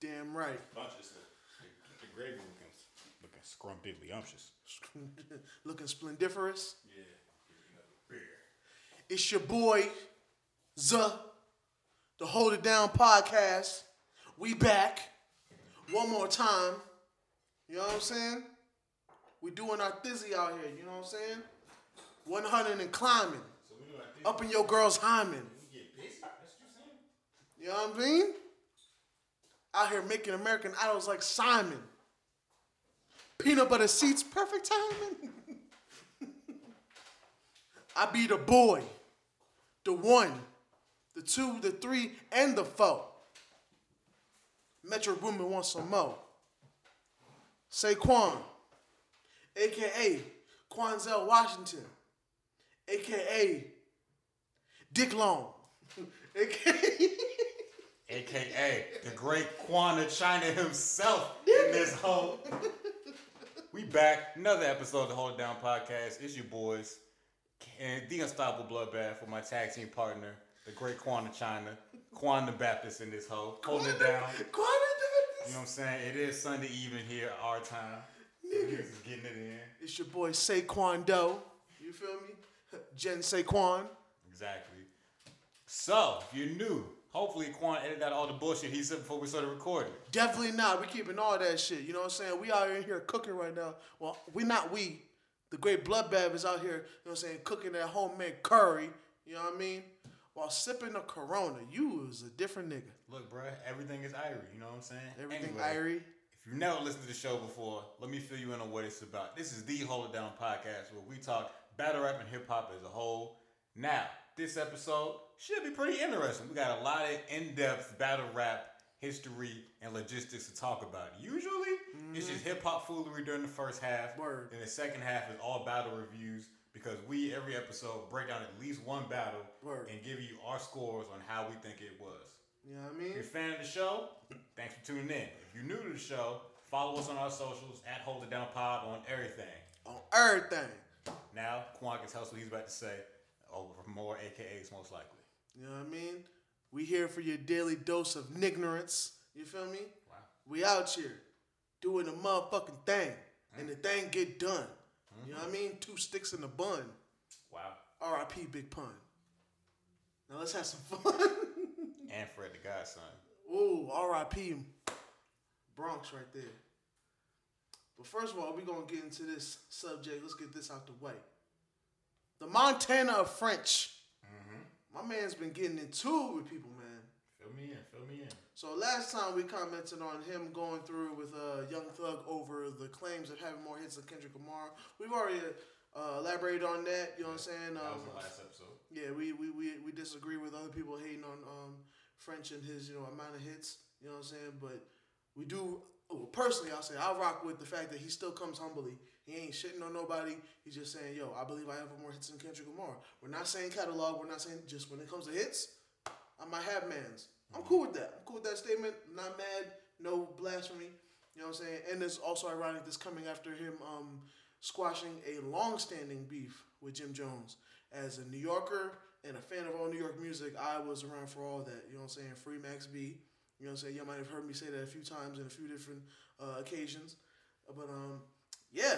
Damn right. Bunches. The, the gravy looking, looking scrumptious. Looking splendiferous. Yeah. It's your boy, Z, the Hold It Down podcast. We back one more time. You know what I'm saying? We doing our thizzy out here. You know what I'm saying? 100 and climbing. So we do like. Up in your girl's hymen. We get busy. That's what you're saying. You know what I mean? Out here making American idols like Simon. Peanut butter seats, perfect timing. I be the boy, the one, the two, the three, and the four. Metro Boomin wants some more. Saquon, aka Quanzel Washington, aka Dick Long, aka AKA the great Quan of China himself in this hole. we back. Another episode of the Hold It Down podcast. It's your boys. And the Unstoppable Bloodbath with my tag team partner, the great Quan of China. Quan the Baptist in this hole. Holding it down. Quan the Baptist. You know what I'm saying? It is Sunday evening here, our time. Niggas is getting it in. It's your boy Saquon Doe. You feel me? Jen Saquon. Exactly. So, if you're new, hopefully Quan edited out all the bullshit he said before we started recording. Definitely not. We keeping all that shit. You know what I'm saying? We out in here cooking right now. Well, we not we. The great bloodbath is out here, you know what I'm saying, cooking that homemade curry. You know what I mean? While sipping a Corona. You was a different nigga. Look, bruh, everything is Irie. You know what I'm saying? Everything Anyway, Irie. If you've never listened to the show before, let me fill you in on what it's about. This is the Hold It Down podcast where we talk battle rap and hip hop as a whole. Now, this episode should be pretty interesting. We got a lot of in depth battle rap history and logistics to talk about. Usually, it's just hip hop foolery during the first half. Mm-hmm. Word. Then the second half is all battle reviews because we, every episode, break down at least one battle Word. and give you our scores on how we think it was. You know what I If mean? you're a fan of the show, thanks for tuning in. If you're new to the show, follow us on our socials at Hold It Down Pod on everything. On everything. Now, Quan can tell us what he's about to say over more AKAs, most likely. You know what I mean? We here for your daily dose of ignorance. You feel me? Wow. We out here doing the motherfucking thing. And the mm. thing get done. You know what I mm-hmm. mean? Two sticks in the bun. Wow. R.I.P. Big Pun. Now let's have some fun. And Fred the Godson. Ooh, R.I.P. Bronx right there. But first of all, we're gonna get into this subject. Let's get this out the way. The Montana of French. My man's been getting into it with people, man. Fill me in, fill me in. So last time we commented on him going through with uh, Young Thug over the claims of having more hits than Kendrick Lamar. We've already uh, elaborated on that. You know what I'm saying? That was Um, the last episode. yeah, we, we, we, we disagree with other people hating on um, French and his you know amount of hits. You know what I'm saying? But we do. Well, personally, I'll say I rock with the fact that he still comes humbly. He ain't shitting on nobody. He's just saying, "Yo, I believe I have more hits than Kendrick Lamar." We're not saying catalog. We're not saying just when it comes to hits. I might have mans. I'm cool with that. I'm cool with that statement. Not mad. No blasphemy. You know what I'm saying? And it's also ironic this coming after him um, squashing a long-standing beef with Jim Jones. As a New Yorker and a fan of all New York music, I was around for all that. You know what I'm saying? Free Max B. You know what I'm saying? Y'all might have heard me say that a few times in a few different uh, occasions. But um, yeah,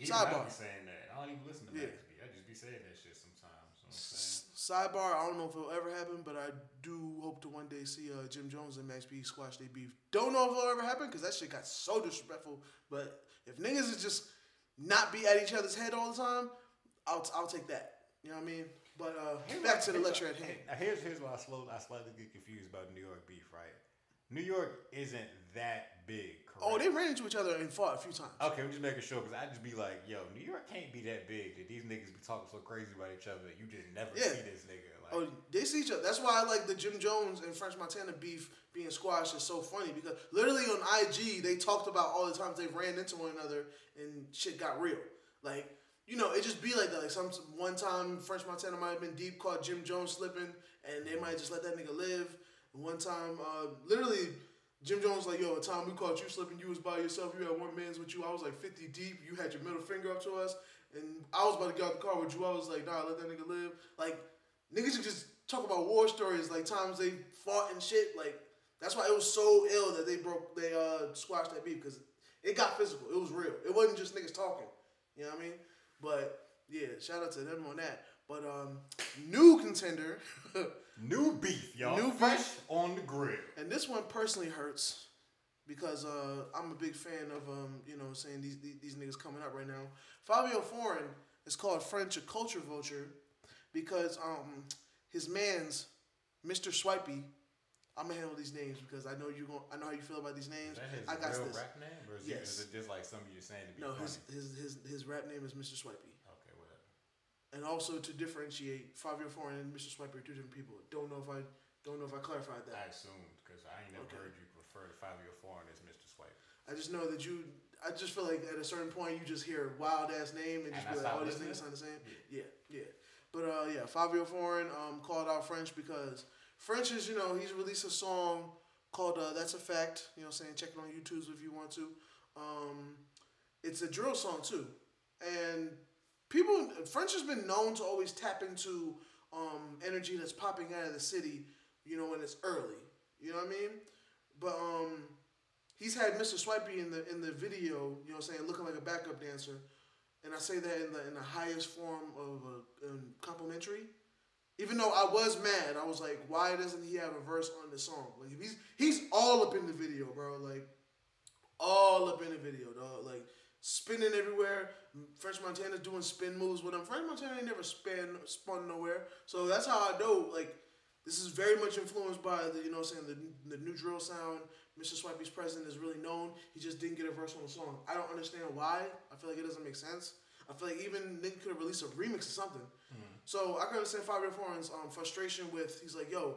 Sidebar. Saying that. I don't even listen to Yeah. Max B. I just be saying that shit sometimes. You know Sidebar, I don't know if it'll ever happen, but I do hope to one day see uh, Jim Jones and Max B squash their beef. Don't know if it'll ever happen because that shit got so disrespectful. But if niggas is just not be at each other's head all the time, I'll, I'll take that. You know what I mean? But uh, Here's back to the lecture at hand. Here's here's why I slow I slightly get confused about New York beef, right? New York isn't that big, correct? Oh, they ran into each other and fought a few times. Okay, I'm just making sure because I just be like, yo, New York can't be that big that these niggas be talking so crazy about each other. You just never Yeah. see this nigga. Like, Oh, they see each other. That's why I like the Jim Jones and French Montana beef being squashed is so funny because literally on IG they talked about all the times they ran into one another and shit got real. Like you know, it just be like that. Like some one time French Montana might have been deep, caught Jim Jones slipping, and they might just let that nigga live. One time, uh, literally. Jim Jones like, yo, a time we caught you slipping, you was by yourself, you had one man's with you. I was like 50 deep, you had your middle finger up to us, and I was about to get out the car with you. I was like, nah, let that nigga live. Like, niggas should just talk about war stories, like times they fought and shit. Like, That's why it was so ill that they broke, they uh squashed that beef because it got physical. It was real. It wasn't just niggas talking. You know what I mean? But yeah, shout out to them on that. But um, new contender, New beef, y'all. New Fresh beef. on the grill. and this one personally hurts because uh, I'm a big fan of um, you know, saying these, these these niggas coming up right now. Fivio Foreign is called French a culture vulture because um, his man's Mr. Swipey. I'm gonna handle these names because I know you going I know how you feel about these Is names. that his I got real this. rap name? Or is, Yes. it, is it just like something you're saying to be No, funny? his, his his his rap name is Mr. Swipey. And also to differentiate Fivio Foreign and Mr. Swipey are two different people. Don't know if I don't know if I clarified that. I assumed, because I ain't never Okay. heard you refer to Fivio Foreign as Mr. Swipe. I just know that you. I just feel like at a certain point you just hear a wild ass name and just And be like, "Oh, these niggas sound the same." Yeah, yeah. But uh, yeah, Fivio Foreign um, called out French because French is you know he's released a song called uh, "That's a Fact." You know, what I'm saying check it on YouTube if you want to. Um, it's a drill song too, and people French has been known to always tap into um, energy that's popping out of the city. You know when it's early. You know what I mean? But um, he's had Mr. Swipey in the in the video. You know what I'm saying, looking like a backup dancer, and I say that in the in the highest form of a um, complimentary. Even though I was mad, I was like, why doesn't he have a verse on the song? Like he's he's all up in the video, bro. Like all up in the video, dog. Like spinning everywhere. French Montana's doing spin moves with him. French Montana ain't never spin spun nowhere. So that's how I know like this is very much influenced by the you know what I'm saying the the new drill sound. Mr. Swipey's president is really known. He just didn't get a verse on the song. I don't understand why. I feel like it doesn't make sense. I feel like even nigga could have released a remix or something. So I can understand Fivio Foreign's um, frustration with he's like, yo,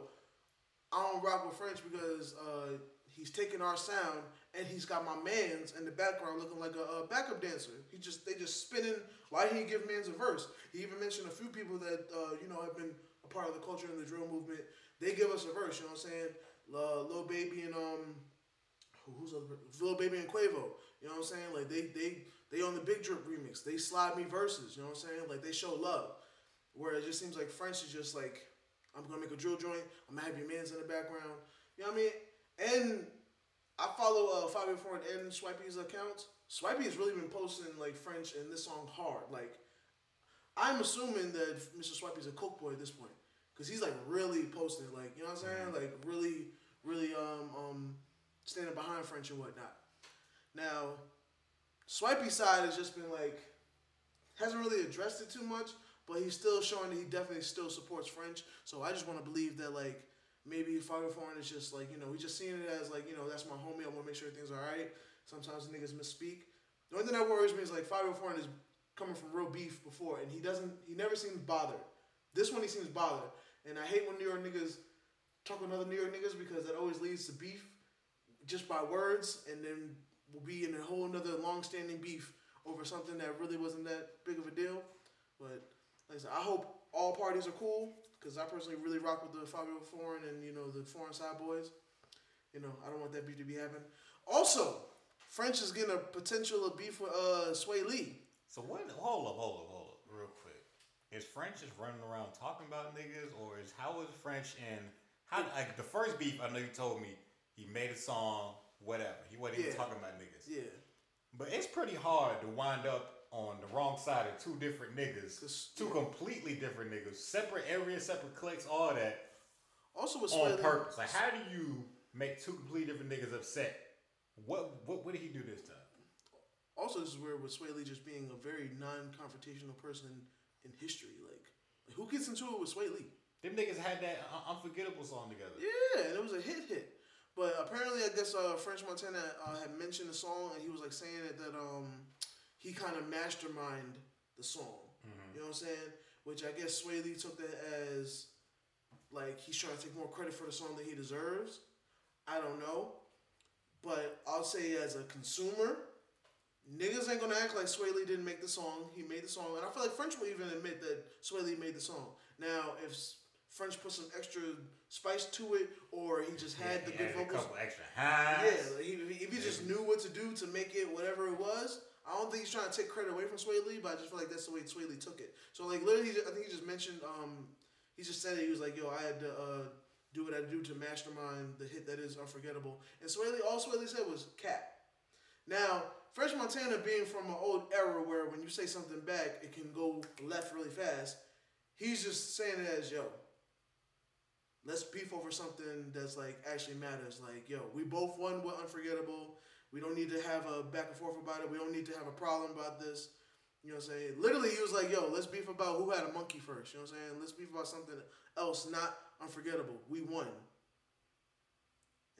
I don't rock with French because uh, he's taking our sound and he's got my man's in the background looking like a, a backup dancer. He just they just spinning. Why didn't he give man's a verse? He even mentioned a few people that uh, you know have been a part of the culture and the drill movement. They give us a verse. You know what I'm saying? Uh, Lil Baby and um, who's other? Lil Baby and Quavo. You know what I'm saying? Like they they they on the Big Drip remix. They slide me verses. You know what I'm saying? Like they show love. Where it just seems like French is just like, I'm gonna make a drill joint. I'm gonna have your man's in the background. You know what I mean? And I follow uh, Fivio Foreign and Swipey's accounts. Swipey has really been posting like French and this song hard. Like, I'm assuming that Mr. Swipey's a coke boy at this point, cause he's like really posting, like you know what I'm saying, like really, really um um standing behind French and whatnot. Now, Swipey's side has just been like hasn't really addressed it too much, but he's still showing that he definitely still supports French. So I just want to believe that like maybe Fivio Foreign is just like you know we just seeing it as like you know that's my homie. I want to make sure things are alright. Sometimes niggas misspeak. The only thing that worries me is like Fivio Foreign is coming from real beef before, and he doesn't. He never seems bothered. This one he seems bothered, and I hate when New York niggas talk with other New York niggas because that always leads to beef just by words, and then we'll be in a whole another long-standing beef over something that really wasn't that big of a deal. But like I said, I hope all parties are cool because I personally really rock with the Fivio Foreign and you know the Foreign Side Boys. You know, I don't want that beef to be happening. Also, French is getting a potential of beef with uh, Swae Lee. So what? Hold up, hold up, hold up, real quick. Is French just running around talking about niggas, or is how is French and how? Like the first beef, I know you told me he made a song, whatever. He wasn't even talking about niggas. Yeah, But it's pretty hard to wind up on the wrong side of two different niggas, two completely different niggas, separate areas, separate cliques, all that also with on purpose. Like, how do you make two completely different niggas upset? What what what did he do this time? Also, this is where with Swae Lee just being a very non-confrontational person in history. Like, who gets into it with Swae Lee? Them niggas had that unforgettable song together. Yeah, and it was a hit hit. But apparently, I guess uh, French Montana uh, had mentioned the song, and he was like saying it that um, he kind of masterminded the song. Mm-hmm. You know what I'm saying? Which I guess Swae Lee took that as like he's trying to take more credit for the song than he deserves. I don't know, but I'll say as a consumer, niggas ain't gonna act like Swae Lee didn't make the song. He made the song, and I feel like French will even admit that Swae Lee made the song. Now, if French put some extra spice to it, or he just had the He good added vocals, A couple extra highs. yeah, like, if, he- if he just knew what to do to make it whatever it was, I don't think he's trying to take credit away from Swae Lee, but I just feel like that's the way Swae Lee took it. So like literally, I think he just mentioned, um, he just said it. He was like, "Yo, I had to uh, do what I do to mastermind the hit that is unforgettable. And Swae Lee, all Swae Lee said was cap. Now, French Montana being from an old era where when you say something back, it can go left really fast. He's just saying it as yo. Let's beef over something that's like actually matters. Like yo, we both won with Unforgettable. We don't need to have a back and forth about it. We don't need to have a problem about this. You know what I'm saying? Literally, he was like, yo, let's beef about who had a monkey first. You know what I'm saying? Let's beef about something else, not unforgettable. We won.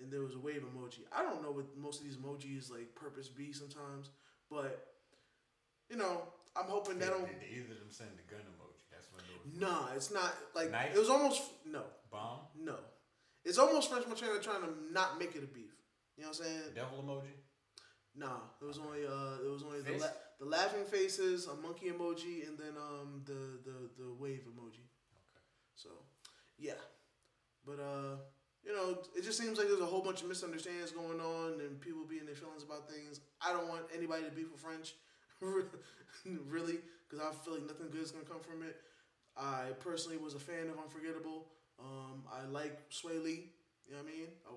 And there was a wave emoji. I don't know what most of these emojis like purpose be sometimes, but you know, I'm hoping that Did, don't. did either of them send the gun emoji? That's what it was. Nah, it's not like Knife? it was almost no, Bomb? no. It's almost French Montana trying to not make it a beef. You know what I'm saying? Devil emoji? Nah, it was only uh, it was only the, la- the laughing faces, a monkey emoji, and then um the the the wave emoji. Okay. So, yeah, but uh, you know, it just seems like there's a whole bunch of misunderstandings going on and people being their feelings about things. I don't want anybody to beef with French, really, because I feel like nothing good is gonna come from it. I personally was a fan of Unforgettable. Um, I like Swae Lee. You know what I mean? I,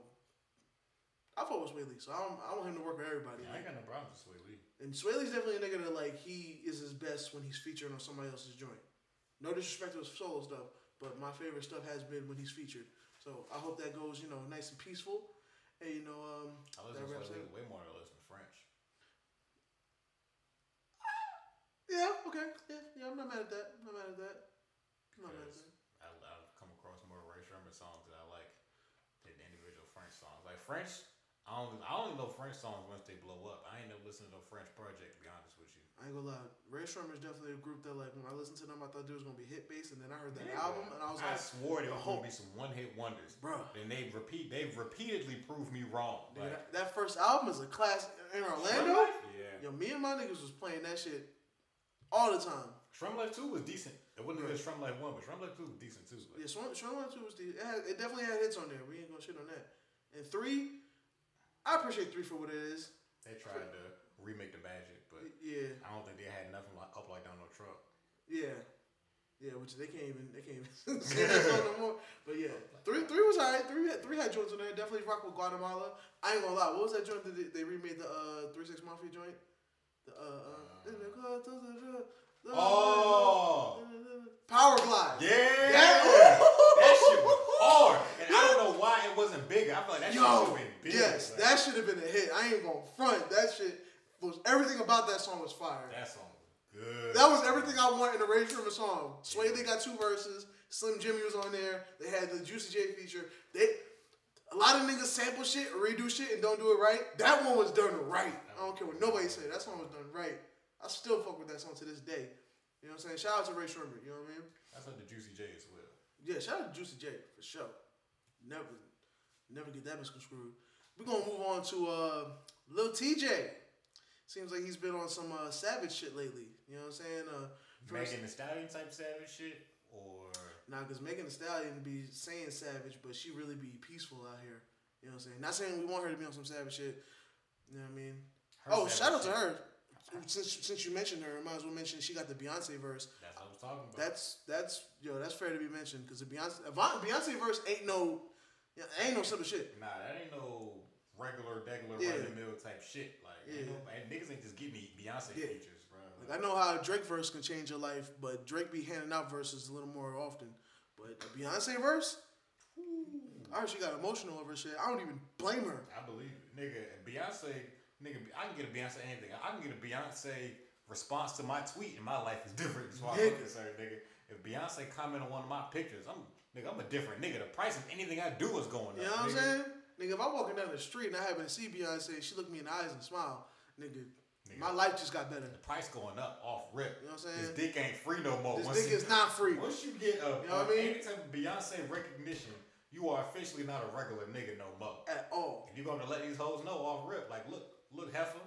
I fought with Swae Lee, so I, don't, I want him to work with everybody. Yeah, I ain't got no problems with Swae Lee. And Swae Lee's definitely a nigga that like he is his best when he's featured on somebody else's joint. No disrespect to his solo stuff, but my favorite stuff has been when he's featured. So I hope that goes, you know, nice and peaceful. And you know, um, I listen to Swae. Lee way more than I listen to French. Yeah, okay, yeah, yeah. I'm not mad at that. I'm not mad at that. I'm not mad at that. I, I've come across more Rae Sremmurd songs that I like than the individual French songs. Like French, only know French songs once they blow up. I ain't never listened to no French project. To be honest with you. I ain't gonna lie. Rae Sremmurd is definitely a group that like when I listened to them, I thought they was gonna be hit based, and then I heard that Yeah. album, and I was I like, I swore there was oh. gonna be some one hit wonders. bro. And they repeat they've repeatedly proved me wrong. Nigga, Like, that, that first album is a class in Orlando. Life? Yeah. Yo, me and my niggas was playing that shit all the time. SremmLife 2 was decent. It wasn't Right. as SremmLife 1, but SremmLife 2 was decent too. Like, Yeah, Swan, Swan One Two was the it, had, it definitely had hits on there. We ain't gonna shit on that. And three, I appreciate three for what it is. They tried to remake the Magic, but Yeah, I don't think they had nothing like up like Donald Trump. yeah, yeah. Which they can't even they can't even say that no more. But yeah, three three was alright. Three had three had joints on there. Definitely rock with Guatemala. I ain't gonna lie. What was that joint that they, they remade the uh Three Six Mafia joint? The uh, uh, in Oh! Powerglide. Yeah, That- that shit was hard, and I don't know why it wasn't bigger. I feel like that shit should have been big. yes, Like, that should have been a hit. I ain't gonna front. That shit was everything about that song was fire. that song was good. That was everything I want in a Rae Sremmurd song. Swae Lee got two verses. Slim Jxmmi was on there. They had the Juicy J feature. They a lot of niggas sample shit redo shit and don't do it right. That one was done right. I don't care what nobody said. That song was done right. I still fuck with that song to this day. You know what I'm saying? Shout out to Rae Sremmurd. You know what I mean? That's like the Juicy J as well. Yeah, shout out to Juicy J for sure. Never, never get that misconstrued. We're gonna move on to uh, Lil Tjay. Seems like he's been on some uh, savage shit lately. You know what I'm saying? Uh, Megan Thee Stallion type savage shit, or nah, cause Megan Thee Stallion be saying savage, but she really be peaceful out here. You know what I'm saying? Not saying we want her to be on some savage shit. You know what I mean? her oh, shout out to her. Since since you mentioned her, I might as well mention she got the Beyonce verse. That's what I was talking about. That's that's yo, that's fair to be mentioned because the Beyonce Beyonce verse ain't no, ain't no simple shit. Nah, that ain't no regular, regular, Yeah. run the mill type shit. Like, Yeah. ain't no, and niggas ain't just give me Beyonce Yeah. features, bro. Like I know how a Drake verse can change your life, but Drake be handing out verses a little more often. But a Beyonce verse, I heard she got emotional over shit. I don't even blame her. I believe it, nigga. Beyonce, nigga, I can get a Beyonce anything. I can get a Beyonce response to my tweet, and my life is different far as I'm Nigga. concerned, nigga. If Beyonce comment on one of my pictures, I'm nigga, I'm a different nigga. The price of anything I do is going up. You know what I'm saying? Nigga, if I'm walking down the street and I happen to see Beyonce, she look me in the eyes and smile, nigga, Nigga. my life just got better. The price going up off rip. You know what I'm saying? This dick ain't free no more. This Once dick you- is not free. Once you get a, You know what I mean? any type of Beyonce recognition, you are officially not a regular nigga no more. At all. And you're gonna let these hoes know off rip, like, look, look, heifer,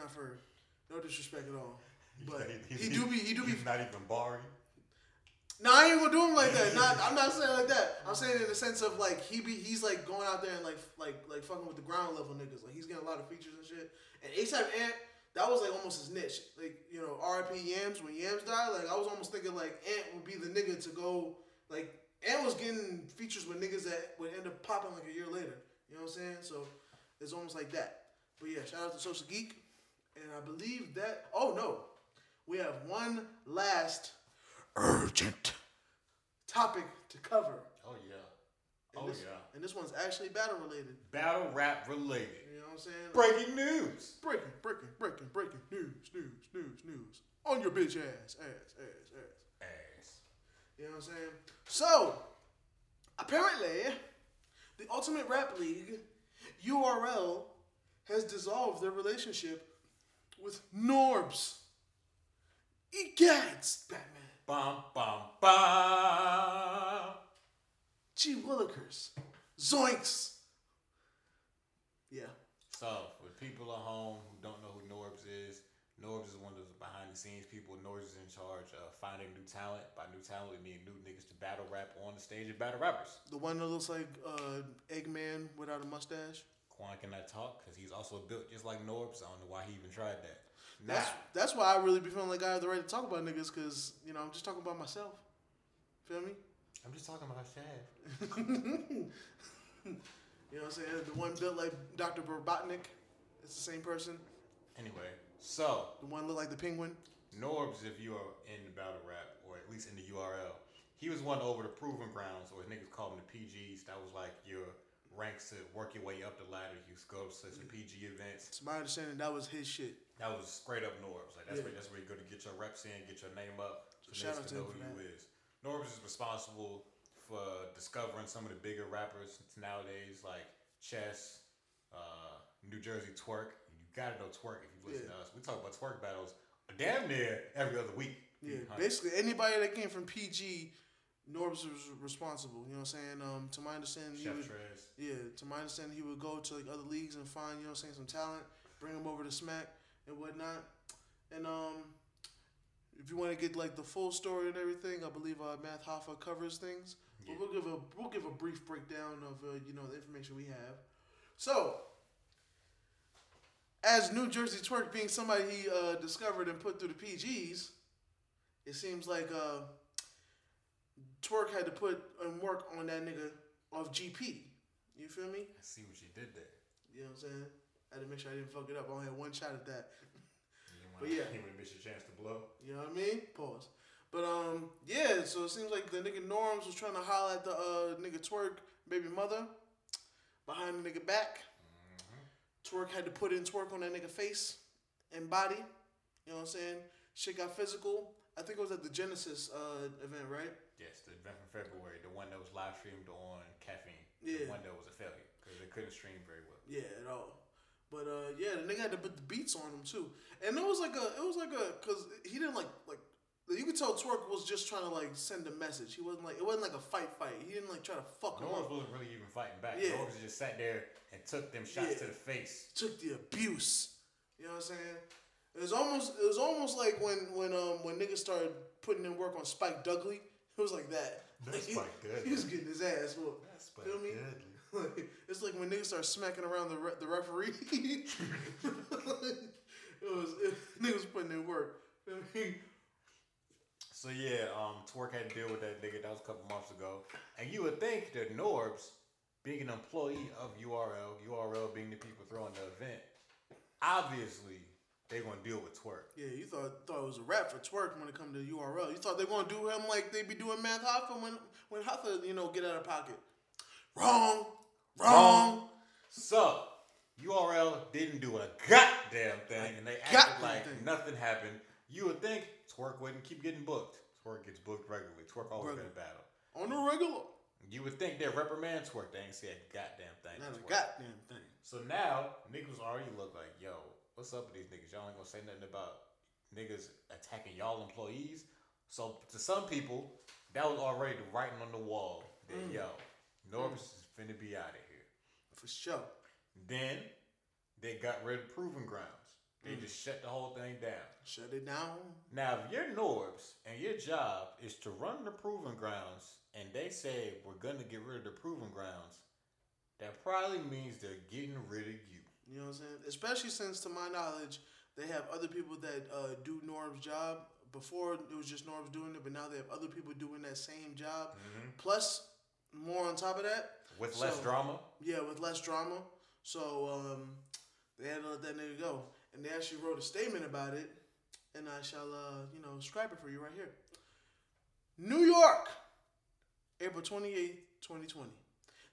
Not for no disrespect at all. But He- he do be he do be not even barring. No, I ain't gonna do him like that. Not, I'm not saying like that. I'm saying in the sense of like he be he's like going out there and like like like fucking with the ground level niggas. Like he's getting a lot of features and shit. And ASAP Ant, that was like almost his niche. Like you know, R.I.P. Yams when Yams died. Like I was almost thinking like Ant would be the nigga to go like Ant was getting features with niggas that would end up popping like a year later. You know what I'm saying? So it's almost like that. But yeah, shout out to Social Geek. And I believe that. Oh no, we have one last urgent topic to cover. Oh yeah. And Oh this, yeah. And this one's actually battle related. Battle rap related. You know what I'm saying? Breaking news. breaking, breaking, breaking, breaking news, news, news, news. On your bitch ass, ass, ass, ass. Ass. You know what I'm saying? So, apparently, the Ultimate Rap League, URL, has dissolved their relationship with Norbs. Egads, Batman. Bum bum bum. Gee Willikers. Zoinks. Yeah. So, for people at home who don't know who Norbs is, Norbs is one of the behind the scenes people. Norbs is in charge of finding new talent. By new talent, we mean new niggas to battle rap on the stage of battle rappers. The one that looks like uh, Eggman without a mustache. Quan cannot talk because he's also built just like Norbs. I don't know why he even tried that. Now, That's that's why I really be feeling like I have the right to talk about niggas because you know I'm just talking about myself. Feel me? I'm just talking about Shad. You know what I'm saying? The one built like Dr. Robotnik. It's the same person. Anyway, so The one look like the penguin. Norbs, if you are in the battle rap, or at least in the URL, he was one over the Proving Grounds, or his niggas called him the PGs. That was like your ranks to work your way up the ladder. You go to some PG events. It's my understanding that was his shit. That was straight up Norbs. Like that's Yeah. where that's where you go to get your reps in, get your name up, so Shout out to know him who you is. Norbs is responsible for discovering some of the bigger rappers nowadays, like Chess, uh, New Jersey Twork. You gotta know Twork if you listen Yeah. to us. We talk about Twork battles damn near every other week. Yeah, basically anybody that came from PG, Norbs was responsible. You know what I'm saying? Um, to my understanding, he would, Trez. yeah, to my understanding, he would go to like other leagues and find you know what I'm saying some talent, bring them over to Smack and whatnot. And um, if you want to get like the full story and everything, I believe uh, Math Hoffa covers things. Yeah. But we'll give a we'll give a brief breakdown of uh, you know the information we have. So, as New Jersey Twork being somebody he uh, discovered and put through the PGs, it seems like uh, Twork had to put and work on that nigga off GP. You feel me? I see what you did there. You know what I'm saying? I had to make sure I didn't fuck it up. I only had one shot at that. But yeah. you would miss your chance to blow. You know what I mean? Pause. But um, yeah. So it seems like the nigga Norbs was trying to holler at the uh nigga Twork baby mother behind the nigga back. Twork had to put in twerk on that nigga face and body. You know what I'm saying? Shit got physical. I think it was at the Genesis uh event, right? Yes, the event from February, the one that was live streamed on Caffeine. Yeah. The one that was a failure because they couldn't stream very well. Yeah, at all. But uh, yeah, the nigga had to put the beats on him too, and it was like a, it was like a, cause he didn't like like, you could tell Twork was just trying to like send a message. He wasn't like it wasn't like a fight fight. He didn't like try to fuck him Norbs up. wasn't really even fighting back. Yeah. Norbs just sat there and took them shots Yeah. to the face. Took the abuse. You know what I'm saying? It was almost it was almost like when when um when niggas started putting in work on Spike Dudley. It was like that. That's Like, Spike Dudley. He was getting his ass whooped. That's Feel me? Like, it's like when niggas start smacking around the re- the referee. it was it, niggas putting in work. Feel me? So yeah, um, Twork had to deal with that nigga. That was a couple months ago. And you would think that Norbs, being an employee of URL, URL being the people throwing the event, obviously they're gonna deal with Twork. Yeah, you thought thought it was a rap for Twork when it come to URL. You thought they gonna do him like they be doing Math Hoffa when when Hoffa you know get out of pocket. Wrong, wrong. So URL didn't do a goddamn thing, and they acted like thing. nothing happened. You would think Twork wouldn't keep getting booked. Twork gets booked regularly. Twork always Regular. been a battle. On the regular, You would think they'd reprimand Twork. They ain't say a goddamn thing. not a goddamn thing. So now niggas already look like, yo, what's up with these niggas? Y'all ain't gonna say nothing about niggas attacking y'all employees. So to some people, that was already the writing on the wall that Mm. yo, Norbs is finna be out of here. For sure. Then they got rid of Proving Grounds. They just shut the whole thing down. Shut it down. Now, if you're Norbs and your job is to run the proving grounds, and they say we're gonna get rid of the proving grounds, that probably means they're getting rid of you. You know what I'm saying? Especially since, to my knowledge, they have other people that uh, do Norbs' job. Before it was just Norbs' doing it, but now they have other people doing that same job. Plus, more on top of that, With less drama. yeah, with less drama. So um, they had to let that nigga go, and they actually wrote a statement about it, and I shall, uh, you know, scribe it for you right here. New York, April twenty eighth, twenty twenty.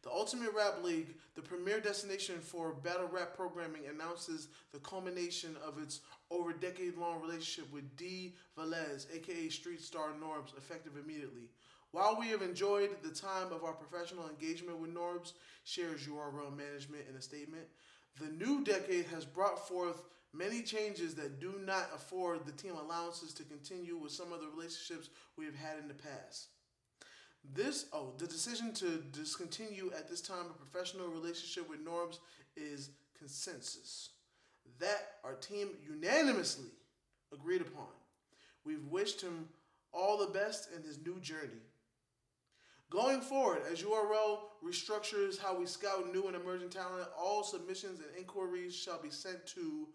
The Ultimate Rap League, the premier destination for battle rap programming, announces the culmination of its over decade long relationship with D. Velez, aka Street Star Norbs, effective immediately. While we have enjoyed the time of our professional engagement with Norbs, shares URL management in a statement, the new decade has brought forth many changes that do not afford the team allowances to continue with some of the relationships we have had in the past. This oh, the decision to discontinue at this time a professional relationship with Norbs is consensus that our team unanimously agreed upon. We've wished him all the best in his new journey. Going forward, as URL restructures how we scout new and emerging talent, all submissions and inquiries shall be sent to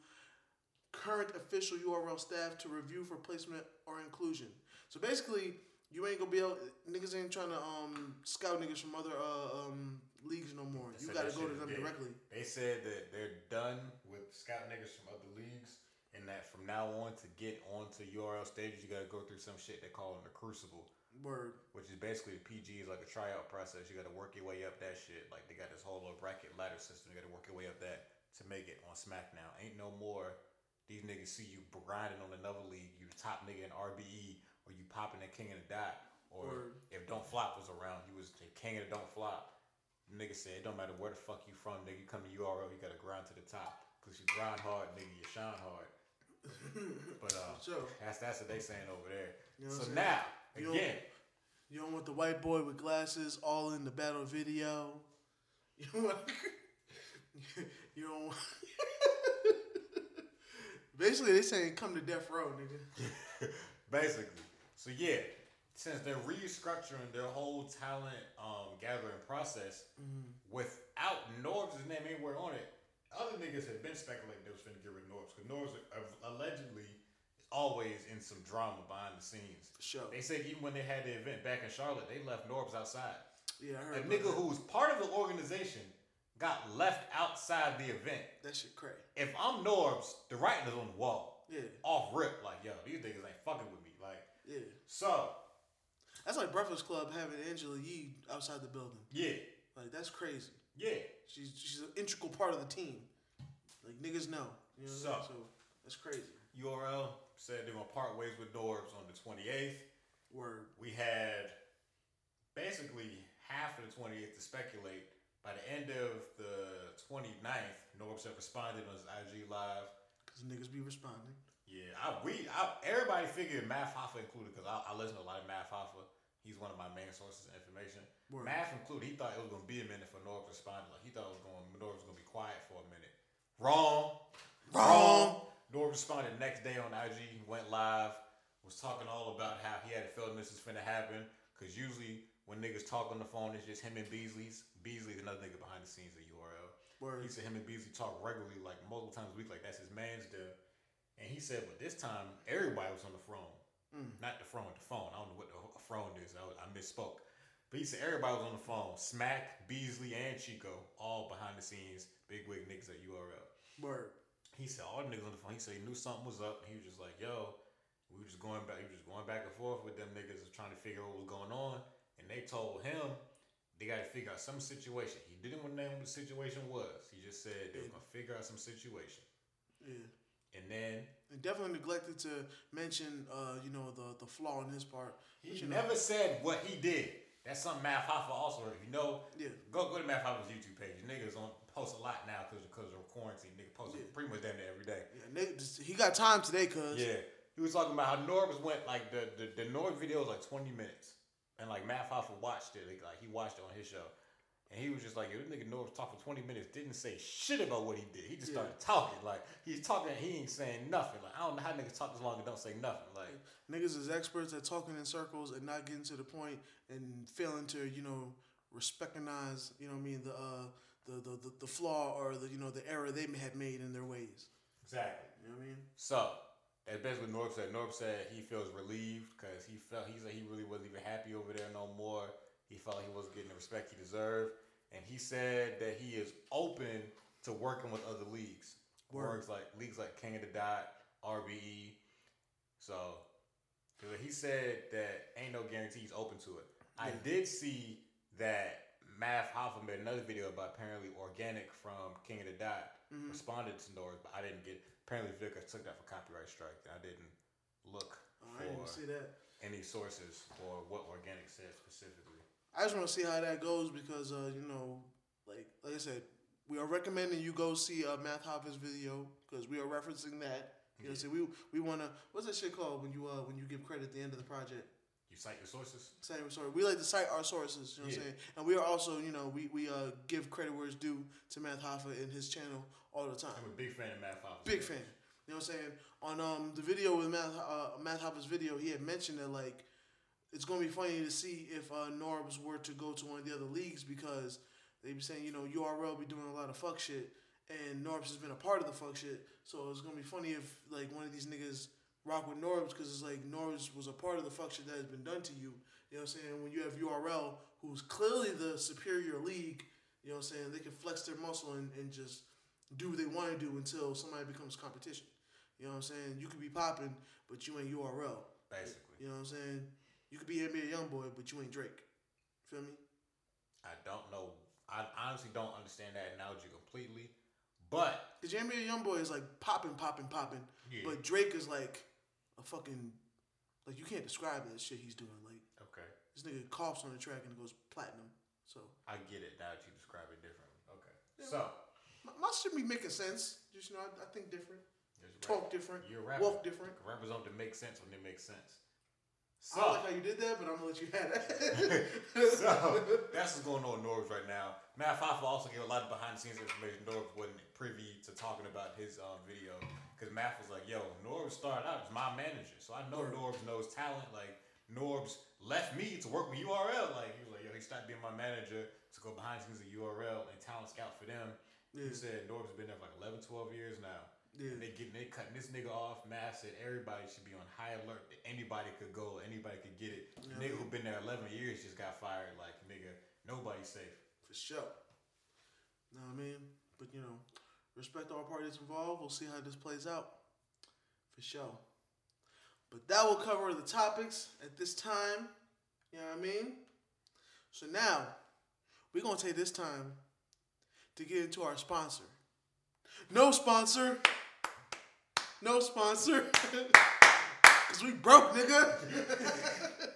current official URL staff to review for placement or inclusion. So basically, you ain't gonna be able. Niggas ain't trying to um scout niggas from other uh, um leagues no more. They You gotta go to them directly. They said that they're done with scout niggas from other leagues, and that from now on to get onto URL stages, you gotta go through some shit they call them the crucible, Word. which is basically PG is like a tryout process. You gotta work your way up that shit. Like they got this whole little bracket ladder system. You gotta work your way up that to make it on SmackDown. Ain't no more. These niggas see you grinding on another league. You top nigga in RBE, or you popping the King of the Dot, or Word. if Don't Flop was around, you was the king of the Don't Flop. Nigga said it don't matter where the fuck you from, nigga. You come to URL, you gotta grind to the top. Cause you grind hard, nigga, you shine hard. But uh, Sure. that's that's what they saying over there. You know so now You don't- You don't want the white boy with glasses all in the battle video. You don't want. you don't want. Basically, they saying come to death row, nigga. basically, so yeah, since they're restructuring their whole talent um, gathering process without Norbs' name anywhere on it, other niggas had been speculating they was finna get rid of Norbs because Norbs allegedly is always in some drama behind the scenes. For sure. They said even when they had the event back in Charlotte, they left Norbs outside. Yeah, I A heard. about nigga that. who's part of the organization got left outside the event. That shit crazy. If I'm Norbs, the writing is on the wall. Yeah, Off rip, like yo, these niggas ain't fucking with yeah. so, That's like Breakfast Club having Angela Yee outside the building. yeah, Like that's crazy. yeah. She's she's an integral part of the team. Like niggas know. You know what So. I mean? So that's crazy. URL said they're gonna part ways with Norbs on the 28th. Word. We had basically half of the 28th to speculate. By the end of the 29th, Norbs had responded on his IG live. Cause niggas be responding. Yeah, I we I, everybody figured Math Hoffa included because I, I listen to a lot of Math Hoffa. He's one of my main sources of information. Word. Math included. He thought it was gonna be a minute for Norbs to respond. Like he thought it was going Norbs was gonna be quiet for a minute. Wrong. Wrong. Norbs responded next day on IG. Went live. Was talking all about how he had a feeling this was finna happen. Cause usually when niggas talk on the phone, it's just him and Beasley's. Beasley's another nigga behind the scenes at URL. Word. He said him and Beasley talk regularly, like multiple times a week, like that's his man's do. And he said, but this time everybody was on the phone, Mm. not the phone, the phone. I don't know what the phone is. I, I misspoke. But he said everybody was on the phone. Smack, Beasley, and Chico, all behind the scenes, big wig niggas at URL. Word. He said all the niggas on the phone. He said he knew something was up. He was just like, yo, we were just going back. He was just going back and forth with them niggas, trying to figure out what was going on. And they told him they got to figure out some situation. He didn't want to name what the situation was. He just said they were gonna figure out some situation. Yeah. And then And definitely neglected to mention, uh, you know, the the flaw in his part. he you know, never said what he did. That's something Math Hoffa also. If you know, Yeah. go go to Math Hoffa's YouTube page. Niggas on post a lot now because because of quarantine. Nigga post Yeah. pretty much damn near every day. Yeah, nigga, he got time today, cause Yeah, he was talking about how Norbs went like the the, the Norb video was like twenty minutes, and like Math Hoffa watched it. Like, like he watched it on his show, And he was just like, yo, this nigga Norbs talked for 20 minutes, didn't say shit about what he did. He just Yeah. started talking. Like, he's talking, he ain't saying nothing. Like, I don't know how niggas talk this long and don't say nothing. Like, Niggas is experts at talking in circles and not getting to the point and failing to, you know, recognize, you know what I mean, the uh the, the, the, the flaw or the you know the error they had made in their ways. exactly. You know what I mean? So, that's basically what Norb said. Norb said he feels relieved because he felt, he said he really wasn't even happy over there no more. He felt like he wasn't getting the respect he deserved. And he said that he is open to working with other leagues. Works like leagues like King of the Dot, RBE. So he said that ain't no guarantees open to it. I did see that Math Hoffa made another video about apparently Organik from King of the Dot Mhm. responded to Norbs, but I didn't get. Apparently, Vic took that for copyright strike. and I didn't look Oh, I didn't for see that. any sources for what Organik said specifically. I just want to see how that goes because uh, you know, like like I said, we are recommending you go see uh, Math Hoffa's video because we are referencing that. You know, I'm we we want to what's that shit called when you uh when you give credit at the end of the project? You cite your sources. Cite your sorry. We like to cite our sources, you know what I'm saying? And we are also, you know, we, we uh give credit where it's due to Math Hoffa in his channel all the time. I'm a big fan of Math Hoffa. Big fan. You know what I'm saying? On um the video with Math uh, Math Hoffa's video, he had mentioned that like it's gonna be funny to see if uh Norbs were to go to one of the other leagues because they be saying, you know, URL be doing a lot of fuck shit and Norbs has been a part of the fuck shit. So it's gonna be funny if like one of these niggas rock with Norbs because it's like Norbs was a part of the fuck shit that has been done to you. You know what I'm saying? When you have URL who's clearly the superior league, you know what I'm saying, they can flex their muscle and, and just do what they want to do until somebody becomes competition. You know what I'm saying? You could be popping, but you ain't URL. Basically, You know what I'm saying? You could be NBA YoungBoy, but you ain't Drake. Feel me? I don't know. I honestly don't understand that analogy completely. But Because your NBA YoungBoy is like popping, popping, popping, yeah, but Drake is like a fucking like you can't describe that shit he's doing. Like okay, this nigga coughs on the track and it goes platinum. So I get it now that you describe it differently. Okay, Yeah. so my, my shit be making sense. Just you know, I, I think different, talk different, You're a rapper. walk different. Rappers don't to make sense when they make sense. I don't like how you did that, but I'm gonna let you have that. so that's what's going on with Norbs right now. Math Hoffa also gave a lot of behind the scenes information. Norbs wasn't privy to talking about his um, video because Math was like, "Yo, Norbs started out as my manager, so I know. Norbs knows talent. Like Norbs left me to work with URL. Like he was like, yo, he stopped being my manager to go behind the scenes of URL and talent scout for them. yeah, He said Norbs has been there for like 11, 12 years now. Yeah. And they getting they cutting this nigga off. Said everybody should be on high alert that anybody could go, anybody could get it. Yeah. Nigga who been there eleven years just got fired. Like nigga, nobody's safe. For sure. Know what I mean? But you know, respect all parties involved. We'll see how this plays out. For sure. But that will cover the topics at this time. You know what I mean? So now, we're gonna take this time to get into our sponsor. No sponsor. No sponsor. Cause we broke, nigga.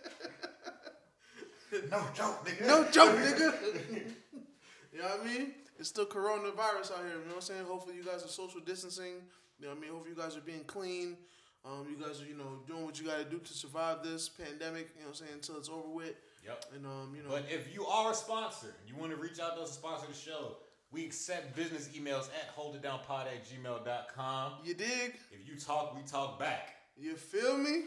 No joke, nigga. No joke, nigga. you know what I mean? It's still coronavirus out here. You know what I'm saying? Hopefully you guys are social distancing. You know what I mean? Hopefully you guys are being clean. Um, you guys are, you know, doing what you got to do to survive this pandemic. You know what I'm saying? Until it's over with. Yep. And um, you know, But if you are a sponsor you want to reach out to us to sponsor the show, we accept business emails at holditdownpod at gmail.com. you dig? If you talk, we talk back. You feel me?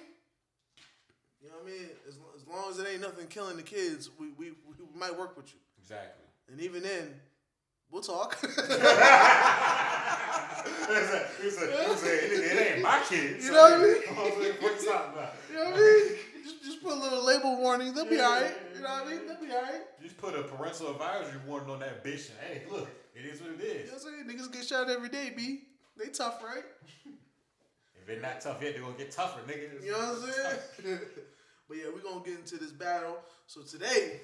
You know what I mean? As, as long as it ain't nothing killing the kids, we, we, we might work with you. Exactly. And even then, we'll talk. it ain't my kids. You know what I mean? What you talking about? You know what I mean? Just, just put a little label warning. They'll be Yeah. alright. You know what I mean? They'll be alright. Just put a parental advisory warning on that bitch. And, hey, look, it is what it is. You know what I'm saying? Niggas get shot every day, B. They tough, right? If they're not tough yet, they're gonna get tougher, nigga. You know what I'm saying? but yeah, we're gonna get into this battle. So today,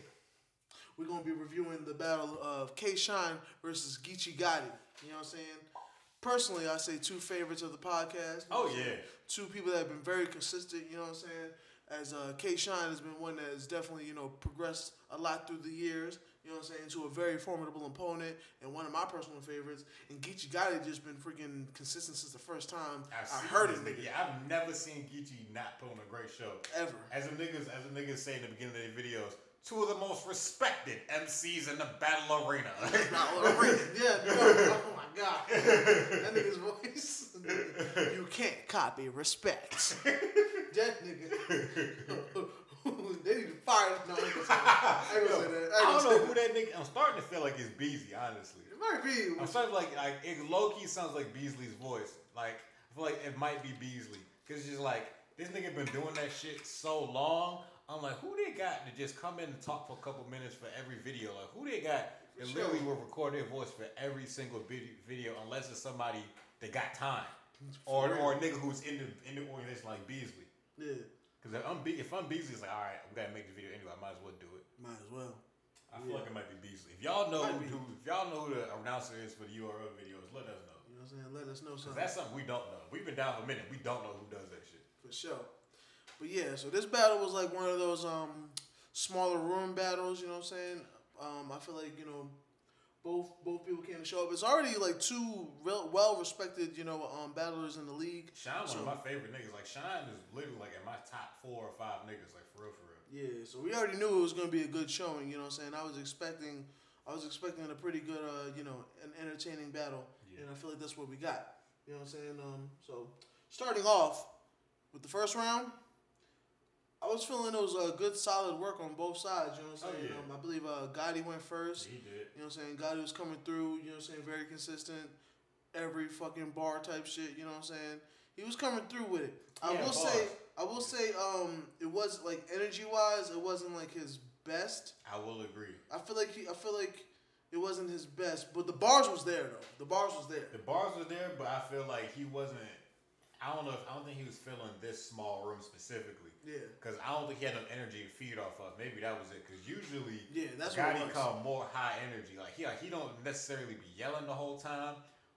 we're gonna be reviewing the battle of K Shine versus Geechee Gotti. You know what I'm saying? Personally, I say two favorites of the podcast. Oh yeah. two people that have been very consistent, you know what I'm saying? As uh, K Shine has been one that has definitely, you know, progressed a lot through the years, you know what I'm saying, to a very formidable opponent and one of my personal favorites. And Geechee Gotti has just been freaking consistent since the first time I've I heard it, nigga. Yeah, I've never seen Geechee not put on a great show. ever. As the niggas, as the niggas say in the beginning of their videos, two of the most respected MCs in the battle arena. Battle arena. Yeah, no. Oh my god. That nigga's voice. You can't copy respect. That nigga. they need to fire. No, I ain't gonna say that. I ain't gonna say that. I don't know who that nigga. I'm starting to feel like it's Beasley, honestly. It might be. I'm starting to like like it low key sounds like Beasley's voice. Like I feel like it might be Beasley because it's just like this nigga been doing that shit so long. I'm like, who they got to just come in and talk for a couple minutes for every video? Like who they got that For literally sure. will record their voice for every single video unless it's somebody that got time or or a nigga who's in the in the organization like Beasley. Yeah, Because if I'm Be- if I'm Beasley, it's like all right, we gotta make the video anyway. I might as well do it. might as well. I Yeah. feel like it might be Beasley. If y'all know Might who, if y'all know who the announcer is for the URL videos, let us know. You know what I'm saying? Let us know something. that's something we don't know. We've been down for a minute. We don't know who does that shit. For sure. But yeah, so this battle was like one of those um smaller room battles, you know what I'm saying? Um I feel like, you know, both both people came to show up. It's already like two real well respected, you know, um battlers in the league. Shine, one of my favorite niggas. Like Shine is literally like in my top four or five niggas. Like for real, for real. Yeah, so we already knew it was gonna be a good showing, you know what I'm saying? I was expecting I was expecting a pretty good uh, you know, an entertaining battle. Yeah. And I feel like that's what we got. You know what I'm saying? Um so starting off with the first round, I was feeling it was a good solid work on both sides, you know what I'm Oh, saying? yeah. um, I believe uh Gotti went first. He did. You know what I'm saying? Gotti was coming through, you know what I'm saying, very consistent, every fucking bar type shit, you know what I'm saying? He was coming through with it. I Yeah, will bars. say I will say um it was like energy wise, it wasn't like his best. I will agree. I feel like he I feel like it wasn't his best, but the bars was there though. The bars was there. The bars were there, but I feel like he wasn't. I don't know. If, I don't think he was feeling this small room specifically. Yeah. Because I don't think he had enough energy to feed off of. Maybe that was it. Because usually, Yeah, that's what Gotti was. come more high energy. Like he, like, he don't necessarily be yelling the whole time,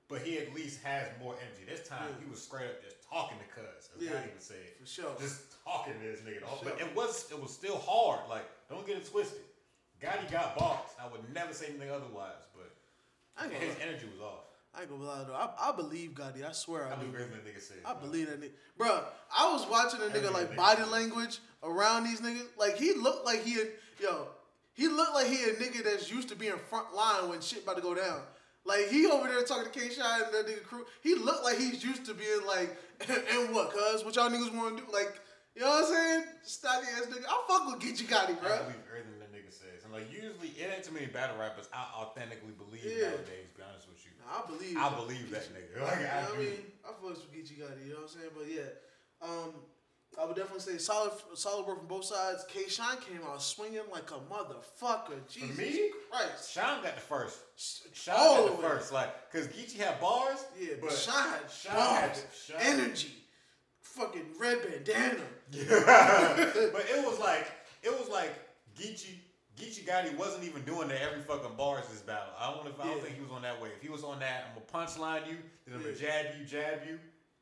but he at least has more energy. This time Yeah. he was straight up just talking to Cuz, as Yeah. Gotti would say, For sure. just talking to this nigga. The But Sure. it was it was still hard. Like don't get it twisted. Gotti got boxed. I would never say anything otherwise. But his energy was off. I ain't gonna lie though. I, I believe Gotti. I swear I, I do. believe that nigga said. I bro. believe that nigga. Bro, I was watching a nigga like body language around these niggas. Like he looked like he yo, he looked like he a nigga that's used to being front line when shit about to go down. Like he over there talking to K Shine and that nigga crew. He looked like he's used to being like, and what, cuz? What y'all niggas wanna do? Like, you know what I'm saying? Stocky ass nigga. I fuck with Geechee Gotti, I bro. believe everything that nigga says. And like usually it ain't too many battle rappers I authentically believe Yeah. nowadays, I believe I believe that nigga. Like, You know I what I mean, I fucks with Geechee Gotti, you know what I'm saying? But yeah, um, I would definitely say solid, solid work from both sides. K Shine came out swinging like a motherfucker. Jesus me? Christ. Sean got the first. Sean All got the first. Like, cause Geechee had bars. Yeah, but, but had Sean bars, Sean- energy, fucking red bandana. but it was like it was like Geechee Geechee Gotti wasn't even doing the every fucking bars this battle. I don't know if I don't Yeah. think he was on that way. If he was on that, I'm gonna punchline you, then I'm gonna jab you, jab you.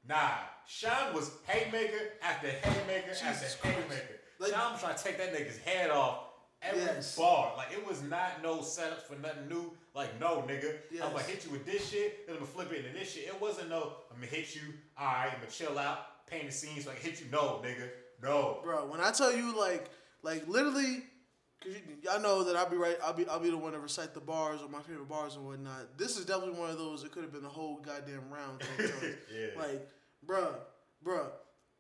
Nah, Sean was haymaker after haymaker Jesus after haymaker. Like- Sean was trying to take that nigga's head off every Yes. bar. Like it was not no setups for nothing new. Like no nigga, I'm gonna hit you with this shit, then I'm gonna flip it into this shit. It wasn't no I'm gonna hit you. All right, I'm gonna chill out, paint the scene so I can hit you. No, nigga, no. Bro, when I tell you like, like literally, cause you, y'all know that I'll be right. I'll be I'll be the one to recite the bars or my favorite bars and whatnot. This is definitely one of those. It could have been the whole goddamn round. Yeah. Like, bruh, bruh.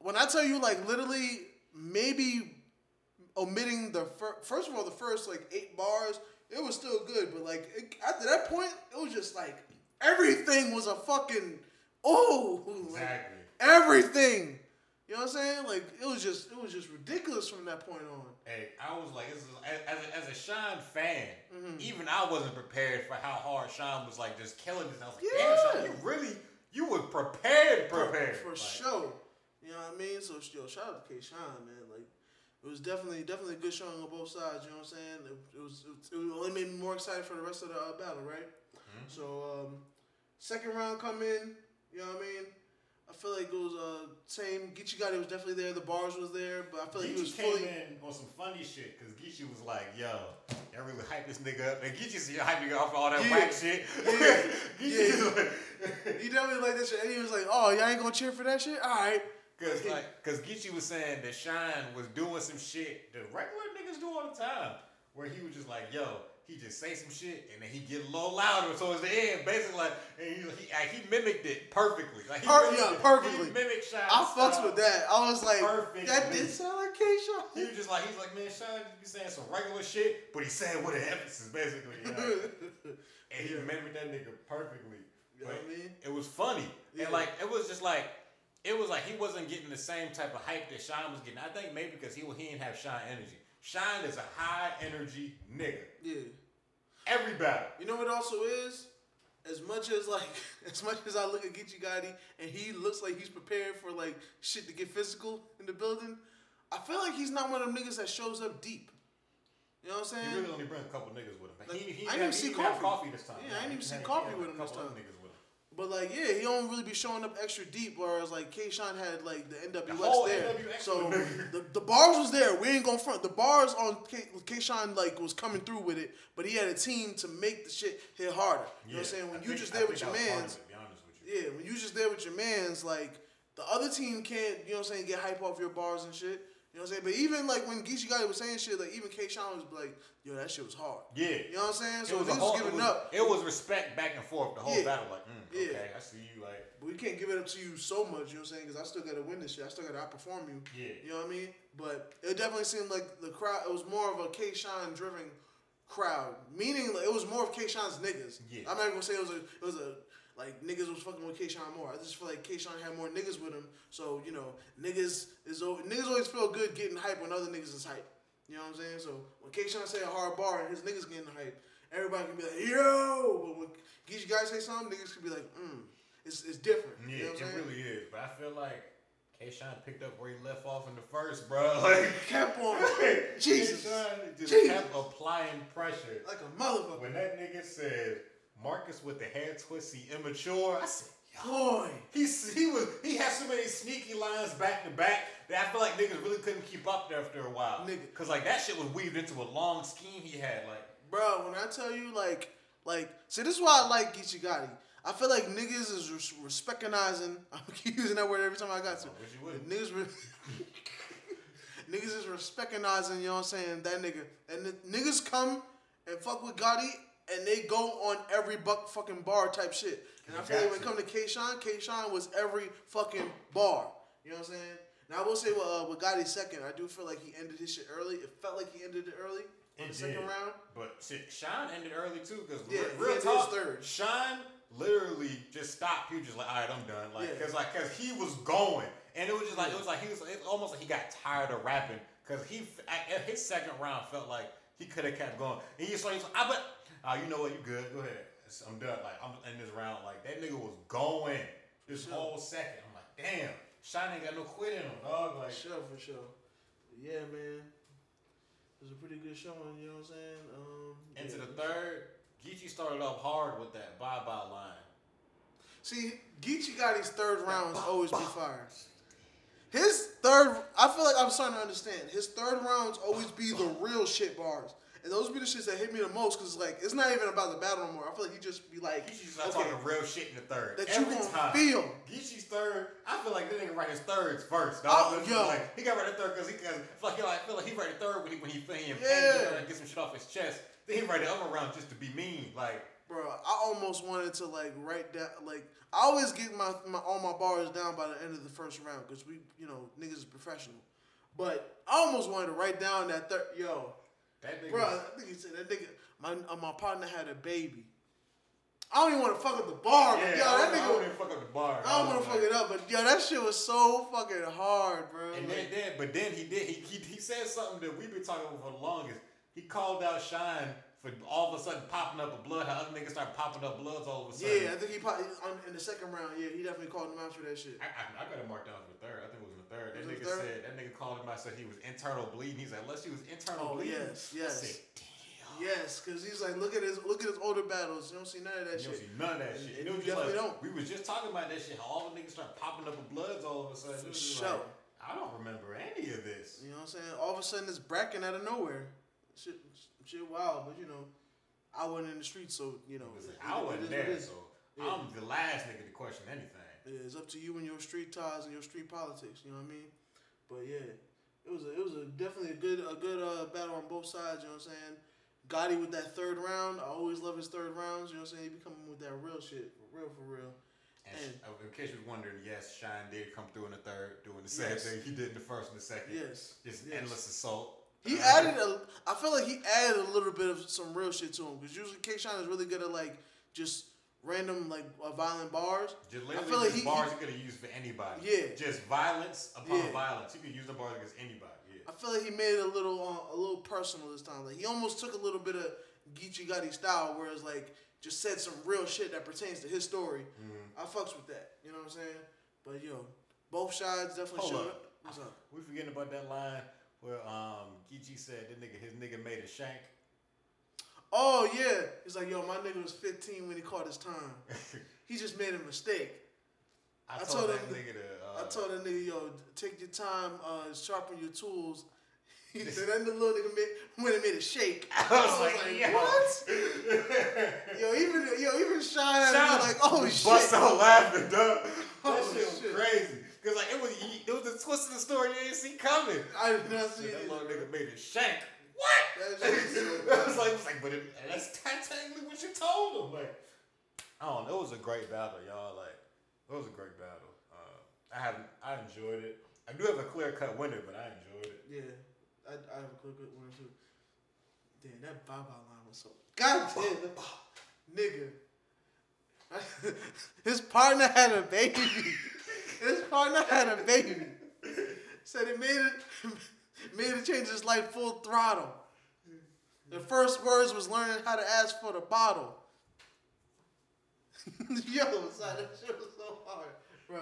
When I tell you, like, literally, maybe omitting the fir- first of all, the first like eight bars, it was still good. But like it, after that point, it was just like everything was a fucking oh, like, Exactly. everything. You know what I'm saying? Like it was just it was just ridiculous from that point on. Hey, I was like, this is, as, as, a, as a Sean fan, Mm-hmm. even I wasn't prepared for how hard Sean was like just killing this. I was like, Yeah. damn, Sean, you really, you was prepared, prepared. for Like, sure. You know what I mean? So yo, shout out to K. Shine, man. Like it was definitely definitely a good showing on both sides. You know what I'm saying? It, it was it, it only made me more excited for the rest of the uh, battle, right? Mm-hmm. So um, second round come in. You know what I mean? I feel like it was uh same. Geechee Gotti was definitely there. The bars was there, but I feel like he was came fully. in on some funny shit because Geechee was like, yo, y'all really hype this nigga up. And Geechee's hyping off all that Yeah. whack shit. Yeah. Geechee's like, He definitely like that shit, and he was like, "Oh, y'all ain't gonna cheer for that shit? All right." Cause like, cause Geechee was saying that Shine was doing some shit that regular niggas do all the time. where he was just like, yo, he just say some shit and then he get a little louder towards the end, basically like, and he he, like, he mimicked it perfectly. Like he Per- mimicked yeah, perfectly. He mimicked Shine. I fucks with that. I was like, Perfect. that did sound like Keisha. He was just like, he's like, man, just be saying some regular shit, but he said with an emphasis, basically. You know? and he Yeah. mimicked that nigga perfectly. You know what I mean? It was funny. Yeah. And like it was just like it was like he wasn't getting the same type of hype that Shine was getting. I think maybe because he he didn't have Shine energy. Shine is a high energy nigga. Yeah. Every battle. You know what also is? As much as like, as much as I look at Geechee Gotti and he looks like he's prepared for like shit to get physical in the building, I feel like he's not one of them niggas that shows up deep. You know what I'm saying? He really only bring a couple niggas with him. Like, he, he I didn't he see Coffee. coffee this time. Yeah, I didn't even see Coffee with him this time. niggas. But like, yeah, he don't really be showing up extra deep. Whereas like Kayshawn had like the NWX whole there, NWX so the, the bars was there. We ain't gonna front. The bars on K- Kayshawn like was coming through with it, but he had a team to make the shit hit harder. You know what I'm saying? When I you think- just there with your that was part of mans, it, to be honest with you. yeah, when you just there with your mans, like the other team can't, you know what I'm saying, get hype off your bars and shit. You know what I'm saying? But even like when Geechee Gotti was saying shit, like even Kayshawn was like, yo, that shit was hard. Yeah. You know what I'm saying? It So niggas whole, was it, giving was, up. it was respect back and forth the whole Yeah. battle. Like, mm, Yeah. okay, I see you. Like, But we can't give it up to you so much, you know what I'm saying? Because I still got to win this shit. I still got to outperform you. Yeah. You know what I mean? But it definitely seemed like the crowd, it was more of a K Shine driven crowd. Meaning, like, it was more of K Shine's niggas. Yeah. I'm not even going to say it was a, it was a, like, niggas was fucking with K Shine more. I just feel like K Shine had more niggas with him. So, you know, niggas is niggas always feel good getting hype when other niggas is hype. You know what I'm saying? So when K Shine say a hard bar and his niggas getting hype, everybody can be like, yo! But when Geechee guys say something, niggas can be like, mm. It's, it's different. Yeah, you know it saying? really is. But I feel like Kayshawn picked up where he left off in the first, bro. Like, kept on. Jesus. Kayshawn just Jesus. kept applying pressure. Like a motherfucker. When that nigga said Marcus with the head twisty immature, I said, yo. Boy. He's, he was he had so many sneaky lines back to back that I feel like niggas really couldn't keep up there after a while. Nigga. Cause like that shit was weaved into a long scheme he had. Like Bro, when I tell you, like, like, see, this is why I like Geechee Gotti. I feel like niggas is res- respectinizing. I'm keep using that word every time I got to. I would. Niggas, re- niggas is respectinizing. You know what I'm saying? That nigga and the niggas come and fuck with Gotti, and they go on every buck fucking bar type shit. And I feel like when it to. come to K-Shine, K-Shine was every fucking bar. You know what I'm saying? Now I will say with, uh, with Gotti second, I do feel like he ended his shit early. It felt like he ended it early on It the second did. round. But shit, Shine ended early too, cause Yeah, re- real talk, third. Shine literally just stopped. He was just like, all right, I'm done. Like, Yeah. cause like, cause he was going, and it was just like, it was like he was, it's almost like he got tired of rapping, cause he f- at at his second round felt like he could have kept going. And like, he's like, I but, uh, you know what, you good, go ahead. I'm done. Like, I'm in this round. Like that nigga was going this Sure. whole second. I'm like, damn, Shine ain't got no quit in him, dog. Like, For sure, for sure. Yeah, man. It was a pretty good showing, you know what I'm saying? Um, into yeah. the third, Geechee started off hard with that bye bye line. See, Geechee Gotti's third rounds always be fire. His third, I feel like I'm starting to understand. His third rounds always be the real shit bars. And those be the shits that hit me the most because, like, it's not even about the battle no more. I feel like he just be like, Geechee's start okay, talking real shit in the third. that you Every gonna time. feel. Geechee's third. I feel like that nigga write his thirds first. Dog. Oh, yo. Like, he got write the third because he cause, like, I feel like he write the third when he when he pain, Yeah. he gotta get some shit off his chest. Then he write the other round just to be mean. Like Bro, I almost wanted to like write down like I always get my, my all my bars down by the end of the first round because we you know niggas is professional, but I almost wanted to write down that third yo, that nigga. bro. I think he said that nigga my uh, my partner had a baby. I don't even want to fuck up the bar, yeah, but I yo, don't, I don't even fuck up the bar. I don't was want to fuck it up, but yo, that shit was so fucking hard, bro. And Like, then, then, but then he did. He, he he said something that we've been talking about for the longest. He called out Shine for all of a sudden popping up a blood. How other niggas start popping up bloods all of a sudden. yeah, I think he probably in the second round. Yeah, he definitely called him out for that shit. I, I, I got it marked down for the third. I think it was in the third. That nigga third? said that nigga called him out said he was internal bleeding. He's like, unless he was internal Oh, bleeding. yes, I yes. said, damn. Yes, because he's like, look at his look at his older battles. You don't see none of that shit. You don't see none of that shit. and you definitely like, don't. we was just talking about that shit. How all the niggas start popping up with bloods all of a sudden. For It was just sure. like, I don't remember any of this. You know what I'm saying? All of a sudden it's bracking out of nowhere. Shit, shit wild, but you know, I wasn't in the streets, so you know. I wasn't it so Yeah. I'm the last nigga to question anything. It's up to you and your street ties and your street politics. You know what I mean? But yeah, it was a, it was a definitely a good a good uh, battle on both sides. You know what I'm saying? Gotti with that third round. I always love his third rounds. You know what I'm saying? He be coming with that real shit, for real, for real. And And- in case you're wondering, yes, Shine did come through in the third, doing the same Yes. thing he did in the first and the second. Yes, Just yes. endless assault. He Uh, added a. I feel like he added a little bit of some real shit to him because usually K. Shine is really good at like just random like uh, violent bars. Just I feel like he- bars you could have used for anybody. Yeah. Just violence upon Yeah. violence. You could use the bars against anybody. Yeah. I feel like he made it a little uh, a little personal this time. Like he almost took a little bit of Geechee Gotti style, whereas like just said some real shit that pertains to his story. Mm-hmm. I fucks with that. You know what I'm saying? But yo, both sides definitely showed up. up. What's up? We forgetting about that line where um Geechee said that nigga his nigga made a shank. Oh yeah, he's like yo, my nigga was 15 when he caught his time. He just made a mistake. I, I told, told that him- nigga to. Uh, I told that nigga, yo, take your time, uh, sharpen your tools. He said, that little nigga made, went and made a shake. I was like, yo. what? Yo, even yo, even Shine was like, oh shit. Bust out laughing, dog. That Oh, shit was shit. crazy. Cause like it was, it was a twist of the story you didn't see coming. I did not see So that it. little nigga made a shank. What? That shit is so I was like, it was like, but it, that's technically what you told him. Like, I don't know. It was a great battle, y'all. Like, it was a great battle. Uh, I haven't, I enjoyed it. I do have a clear cut winner, but I enjoyed it. Yeah, I, I have a clear cut winner too. Damn, that Baba line was so goddamn nigga. His partner had a baby. His partner had a baby. Said he made it made it change his life full throttle. The first words was learning how to ask for the bottle. Yo, son, that shit was so hard, bro.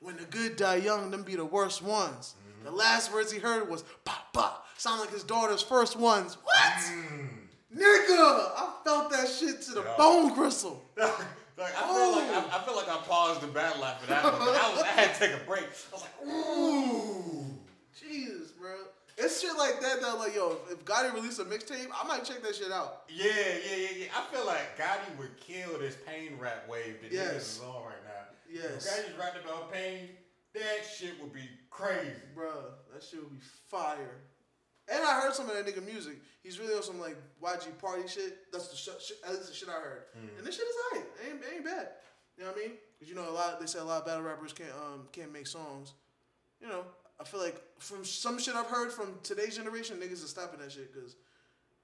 When the good die young, them be the worst ones. Mm-hmm. The last words he heard was "pop pop," sound like his daughter's first ones. What? Mm. Nigga, I felt that shit to the Yeah. bone gristle. like, I feel like I, I feel like I paused the battle after that one. I, was, I had to take a break. I was like, ooh. Jesus, bro. It's shit like that that like, yo, if Gotti released a mixtape, I might check that shit out. Yeah, yeah, yeah, yeah. I feel like Gotti would kill this pain rap wave that Yes. niggas is on right now. Yes. If Gotti's rapping about pain, that shit would be crazy. Bro, that shit would be fire. And I heard some of that nigga music. He's really on some like YG party shit. That's the sh- shit. At least the shit I heard. And this shit is alright. Ain't, ain't bad. You know what I mean? Cause you know a lot. They say a lot of battle rappers can't um can't make songs. You know, I feel like from some shit I've heard from today's generation, niggas are stopping that shit. Cause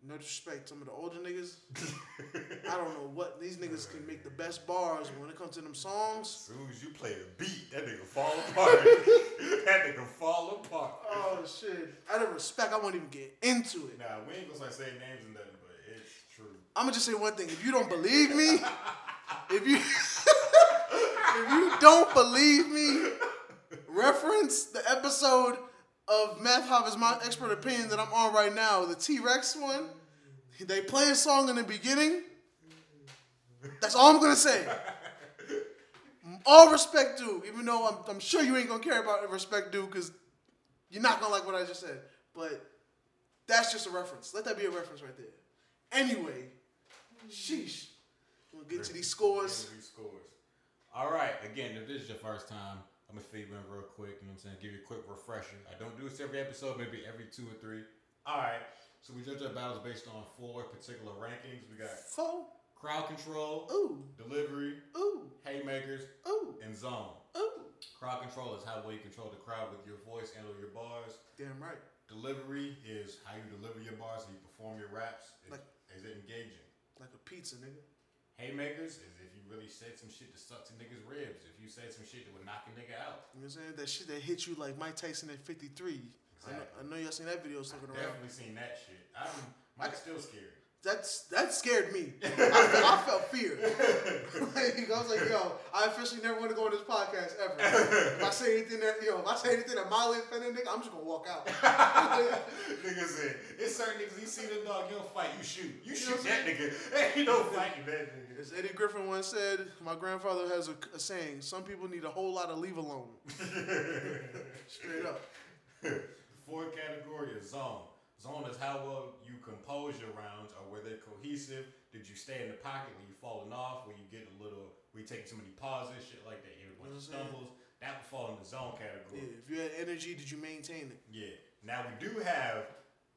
no disrespect, some of the older niggas, I don't know what these niggas can make the best bars but when it comes to them songs. As soon as you play a beat, that nigga fall apart. that nigga fall apart. Oh shit! Out of respect, I won't even get into it. Nah, we ain't gonna start saying names and nothing, but it's true. I'm gonna just say one thing. If you don't believe me, if you if you don't believe me, reference the episode of Math Hoffa's my expert opinion that I'm on right now, the T Rex one. They play a song in the beginning. That's all I'm gonna say. All respect due, even though I'm, I'm sure you ain't gonna care about respect due because you're not gonna like what I just said. But that's just a reference. Let that be a reference right there. Anyway, sheesh. We'll get to these scores. All right. Again, if this is your first time, I'm gonna feed you in real quick. You know what I'm saying? Give you a quick refresher. I don't do this every episode. Maybe every two or three. All right. So we judge our battles based on four particular rankings. We got crowd control, Ooh, delivery, ooh, haymakers, ooh, and zone. ooh. Crowd control is how well you control the crowd with your voice and or your bars. Damn right. Delivery is how you deliver your bars, how you perform your raps. Like- is it engaging? Like a pizza, nigga. Haymakers is if you really said some shit to suck to niggas' ribs. If you said some shit that would knock a nigga out. You know what I'm saying? That shit that hit you like Mike Tyson at 53. I know, I know y'all seen that video around. Definitely seen that shit. I'm Mike's still scared. That's that scared me. I, felt, I felt fear. like, I was like, yo, I officially never want to go on this podcast ever. If I say anything that, yo, if I say anything that mildly offended nigga, I'm just gonna walk out. nigga said, it's certain niggas, you see the dog, you don't fight, you shoot. You know shoot that nigga. Ain't no fighting that nigga. As Eddie Griffin once said, my grandfather has a, a saying: "Some people need a whole lot of leave alone." Straight up. Fourth category is zone. Zone is how well you compose your rounds or were they cohesive? Did you stay in the pocket when you falling off, when you get a little, when you take too many pauses, shit like that, you bunch of You know what I'm saying? stumbles? That would fall in the zone category. Yeah, if you had energy, did you maintain it? Yeah. Now we do have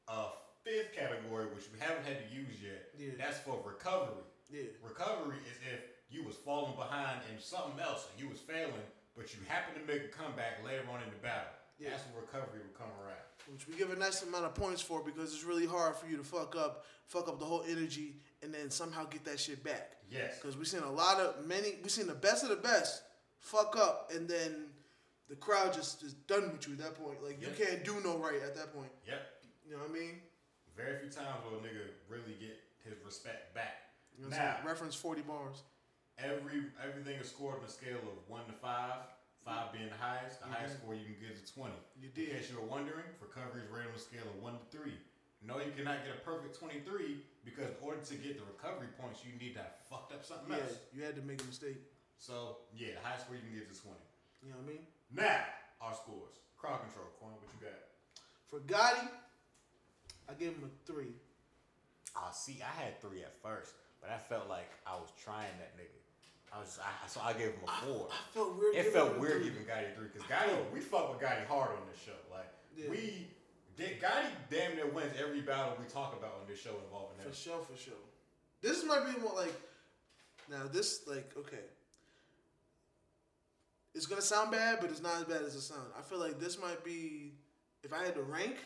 a fifth category, which we haven't had to use yet. Yeah. That's for recovery. Yeah. Recovery is if you was falling behind in something else and you was failing, but you happen to make a comeback later on in the battle. Yeah. That's what recovery would come around. Which we give a nice amount of points for because it's really hard for you to fuck up, fuck up the whole energy, and then somehow get that shit back. Yes. Because we've seen a lot of many, we've seen the best of the best fuck up, and then the crowd just is done with you at that point. Like Yeah. you can't do no right at that point. Yep. You know what I mean? Very few times will a nigga really get his respect back. You know Now? Reference forty bars. every everything is scored on a scale of one to five. Five being the highest. The Mhm. highest score you can get is twenty. You did. In case you were wondering, recovery is rated on a scale of one to three. No, you cannot get a perfect twenty-three because in order to get the recovery points, you need to have fucked up something Yeah, else. you had to make a mistake. So yeah, the highest score you can get is twenty. You know what I mean? Now our scores. Crowd control. Quan, what you got? For Gotti, I gave him a three. Ah, see, I had three at first, but I felt like I was trying that nigga. I was, I, so I gave him a four. I felt weird. It felt weird giving Gotti three because Gotti, we fuck with Gotti hard on this show. Like Yeah. we, Gotti damn near wins every battle we talk about on this show involving him. For sure, for sure. This might be more like now. This like okay. It's gonna sound bad, but it's not as bad as it sounds. I feel like this might be, if I had to rank,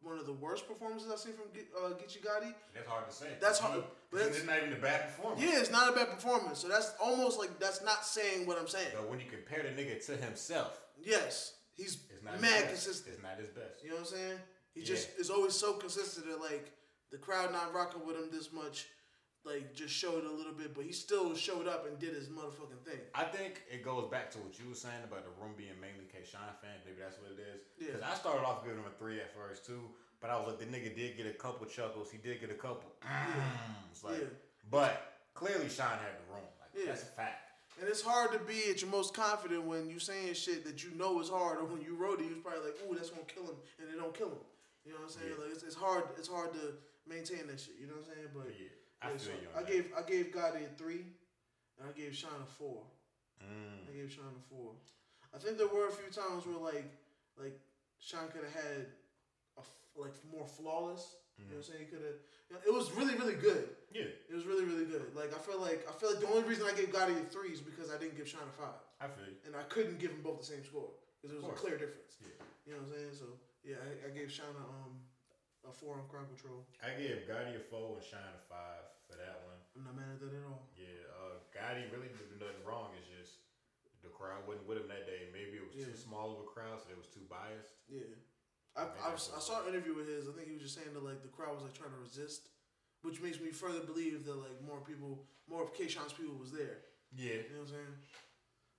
one of the worst performances I've seen from uh, Geechee Gotti. That's hard to say. That's hard, but it's- not even a bad performance. Yeah, it's not a bad performance. So that's almost like that's not saying what I'm saying. But when you compare the nigga to himself, Yes, he's it's not mad consistent. It's not his best. You know what I'm saying? He Yeah. just is always so consistent that like the crowd not rocking with him this much, like just showed a little bit, but he still showed up and did his motherfucking thing. I think it goes back to what you were saying about the room being mainly K Shine fans. Maybe that's what it is. Yeah. Because I started off giving him a three at first too, but I was like, the nigga did get a couple chuckles. He did get a couple. It's like, Yeah. but clearly Shine had the room. Like Yeah. that's a fact. And it's hard to be at your most confident when you're saying shit that you know is hard, or when you wrote it, you was probably like, "Ooh, that's gonna kill him," and it don't kill him. You know what I'm saying? Yeah. Like it's, it's hard. It's hard to maintain that shit. You know what I'm saying? But yeah, I yeah, so I gave I gave Gotti a three, and I gave Sean a four. Mm. I gave Sean a four. I think there were a few times where like like Sean could have had like more flawless. You know what I'm saying? He could have. it was really really good. Yeah, It was really really good. Like I feel like I feel like the only reason I gave Gotti a three is because I didn't give Sean a five, I feel you. and I couldn't give them both the same score because there was a clear difference. Yeah. You know what I'm saying? So yeah, I, I gave Sean a um a four on crowd control. I gave Gotti a four and Shine a five for that one. I'm not mad at that at all. Yeah, uh, Gotti really did nothing wrong. It's just the crowd wasn't with him that day. Maybe it was Yeah. too small of a crowd, so it was too biased. Yeah. I, I, I saw an interview with his. I think he was just saying that like the crowd was like trying to resist, which makes me further believe that like more people, more of K-Shine's people was there. Yeah, You know what I'm saying?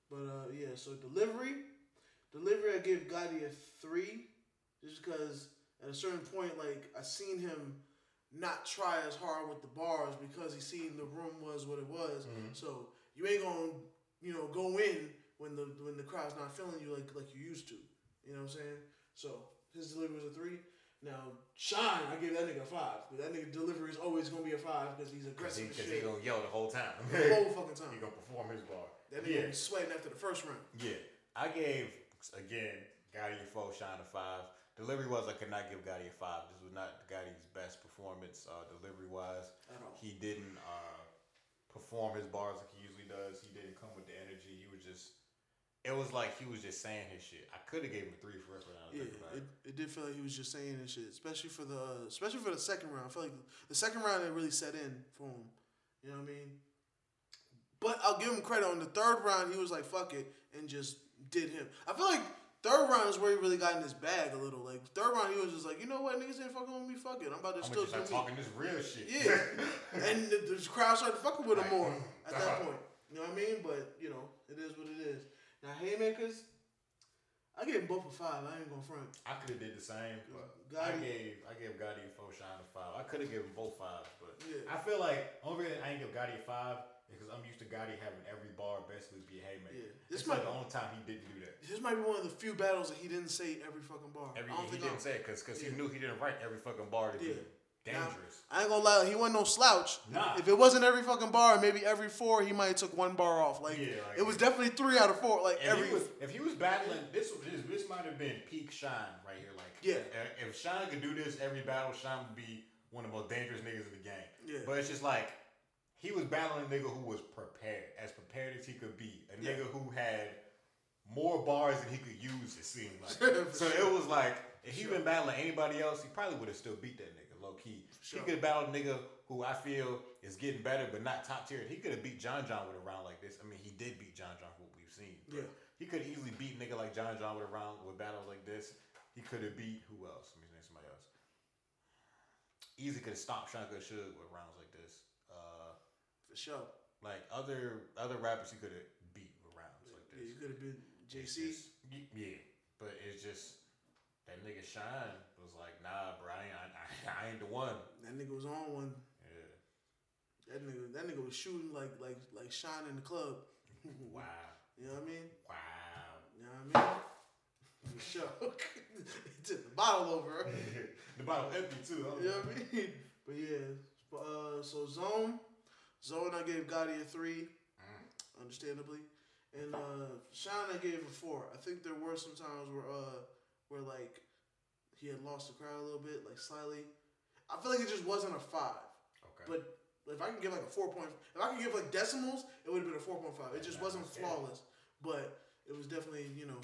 But uh, yeah. So delivery, delivery, I give Gotti a three, just because at a certain point, like I seen him not try as hard with the bars because he seen the room was what it was. Mhm. So you ain't gonna, you know, go in when the when the crowd's not feeling you like like you used to. You know what I'm saying? So his delivery was a three. Now Shine, I give that nigga a five. 'cause That nigga delivery is always gonna be a five because he's aggressive as 'cause he shit gonna yell the whole time. the whole fucking time. he gonna perform his bar. That nigga Yeah, be sweating after the first round. yeah. I gave again Gotti a four, Shine a five. Delivery was I could not give Gotti a five. This was not Gotti's best performance uh, delivery wise. He didn't uh, perform his bars like he usually does. He didn't come with the energy. He was just. It was like he was just saying his shit. I could have gave him a three for was Yeah, it, it. it did feel like he was just saying and shit, especially for the especially for the second round. I feel like the second round it really set in for him. You know what I mean? But I'll give him credit on the third round. He was like, "Fuck it," and just did him. I feel like third round is where he really got in his bag a little. Like third round, he was just like, "You know what, niggas ain't fucking with me. Fuck it, I'm about to I'm still just me." talking this real shit. Yeah. and the, the crowd started fucking with him Like, more at that uh-huh. point. You know what I mean? But you know, it is what it is. Now haymakers, I gave them both a five. I ain't gonna front. I could have did the same, but I gave I gave Gotti a four, Shine a five. I could have given both fives, but Yeah. I feel like only reason I ain't give Gotti a five is because I'm used to Gotti having every bar basically be a haymaker. Yeah. This This is like the only time he didn't do that. This might be one of the few battles that he didn't say every fucking bar. Every I don't he think didn't I, say it because Yeah. he knew he didn't write every fucking bar to Yeah. be. Dangerous. I ain't gonna lie, he wasn't no slouch. Nah. If it wasn't every fucking bar, maybe every four, he might have took one bar off. Like, Yeah, like- it was definitely three out of four. Like If every. he was if he was battling this this, this might have been peak Shine right here. Like Yeah. if- if Shine could do this every battle, Shine would be one of the most dangerous niggas in the game. Yeah. But it's just like he was battling a nigga who was prepared, as prepared as he could be. A Yeah. nigga who had more bars than he could use. It seemed like. So sure. it was like if he been battling anybody else, he probably would have still beat that nigga low key. sure. He could have battled a nigga who I feel is getting better, but not top tier. He could have beat John John with a round like this. I mean, he did beat John John for what we've seen. but Yeah. He could easily beat nigga like John John with a round with battles like this. He could have beat who else? Let me name somebody else. Easy could have stopped Good Suge with rounds like this. Uh, For sure. like other other rappers, he could have beat with rounds like Yeah, you this. could have been JC. just- yeah, but it's just that nigga Shine was like, nah, bro, I ain't, I, I, ain't the one. That nigga was on one. Yeah. That nigga, that nigga was shooting like like like shine in the club. Wow. You know what I mean? Wow. You know what I mean? Sure. he took the bottle over. the bottle empty too. Huh? You know what I mean? But yeah. Uh, so zone, zone I gave Gotti a three, Mm. understandably, and uh, Shine I gave a four. I think there were some times where uh where like he had lost the crowd a little bit, like slightly. I feel like it just wasn't a five. Okay. But if I can give like a four point, if I can give like decimals, it would have been a four point five. It just wasn't flawless, but it was definitely you know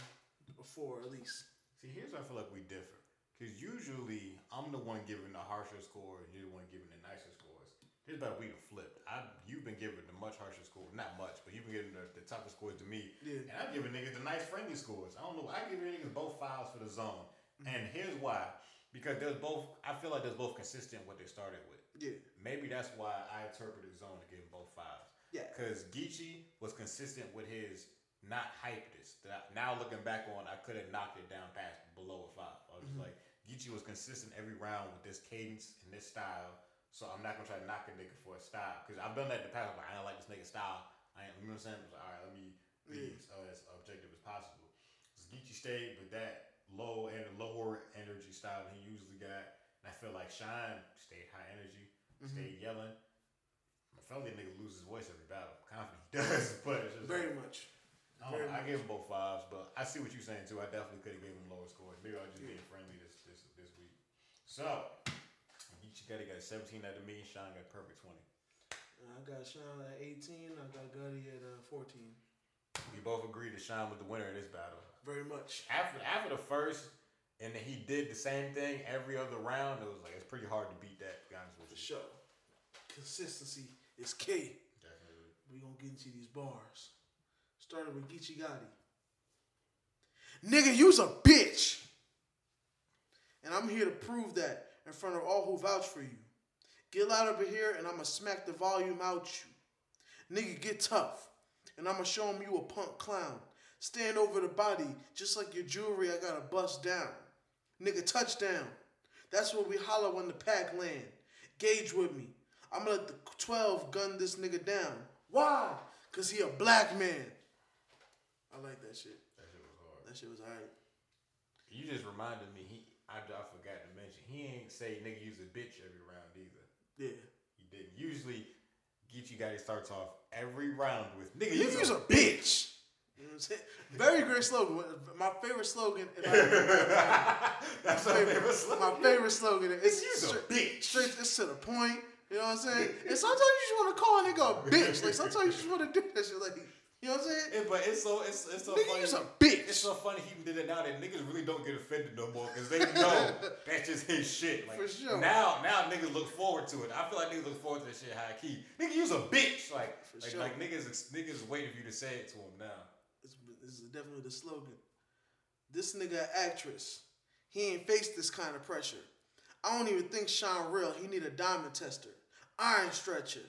a four at least. See, here's where I feel like we differ. Because usually I'm the one giving the harsher score and you're the one giving the nicer. Here's about we done flipped. I you've been giving the much harsher score, not much, but you've been giving the, the tougher scores to me. Yeah. And I'm giving niggas the nice friendly scores. I don't know. I give niggas both files for the zone. Mm-hmm. And here's why. Because there's both I feel like there's both consistent what they started with. Yeah, Maybe that's why I interpreted zone to give him both fives. yeah, Because Geechi was consistent with his not hype this. That I- now looking back on, I could have knocked it down past below a five. I was just like, Geechi was consistent every round with this cadence and this style. So I'm not gonna try to knock a nigga for a style. Because I've done that in the past. I'm like, I don't like this nigga style. I ain't, you know what I'm saying? Like, all right, let me be as, uh, as objective as possible. Because Geechi stayed with that low and lower energy style he usually got. And I feel like Shine stayed high energy, stayed yelling. I felt that nigga lose his voice every battle. I'm confident he does, but it's just very like, much. I, very I gave him both fives, but I see what you're saying too. I definitely could have gave him lower scores. Maybe I was just being friendly this this this week. So, Geechi got got 17 out of me. Sean got perfect 20. I got Sean at eighteen. I got Gotti at uh, fourteen. We both agreed that Sean was the winner of this battle. Very much. After after the first, and then he did the same thing every other round. It was like it's pretty hard to beat that. Honest with you. sure. Consistency is key. Definitely. We gonna get into these bars. Started with Geechi Gotti. Nigga, you's a bitch. And I'm here to prove that in front of all who vouch for you. Get loud over here and I'ma smack the volume out you. Nigga, get tough. And I'ma show him you a punk clown. Stand over the body, just like your jewelry, I gotta bust down. Nigga, touchdown. That's what we holler when the pack land. Gauge with me. I'ma let the 12 gun this nigga down. Why? Cause he a black man. I like that shit. That shit was hard. That shit was alright. You just reminded me. He I, I forgot to mention. He ain't say nigga use a bitch every round either. Yeah. He didn't. Usually, Geechi Gotti starts off every round with nigga use use a a bitch. You know what I'm saying? Very great slogan. My favorite slogan. If That's my my favorite, favorite slogan. my favorite slogan. It's Use a straight, bitch. straight. It's to the point. You know what I'm saying? And sometimes you just want to call a nigga a bitch. Like sometimes you just want to do that shit. Like you know what I'm saying? Yeah, but it's so it's it's so Nigga, funny. you's a bitch. It's so funny he did it now that niggas really don't get offended no more because they know that's just his shit. Like For sure. now, now niggas look forward to it. I feel like niggas look forward to that shit high key. Nigga, use a bitch. Like, For like, sure. like niggas, niggas waiting for you to say it to him now. This, this is definitely the slogan. This nigga actress. He ain't faced this kind of pressure. I don't even think Sean real. He need a diamond tester. Iron stretcher.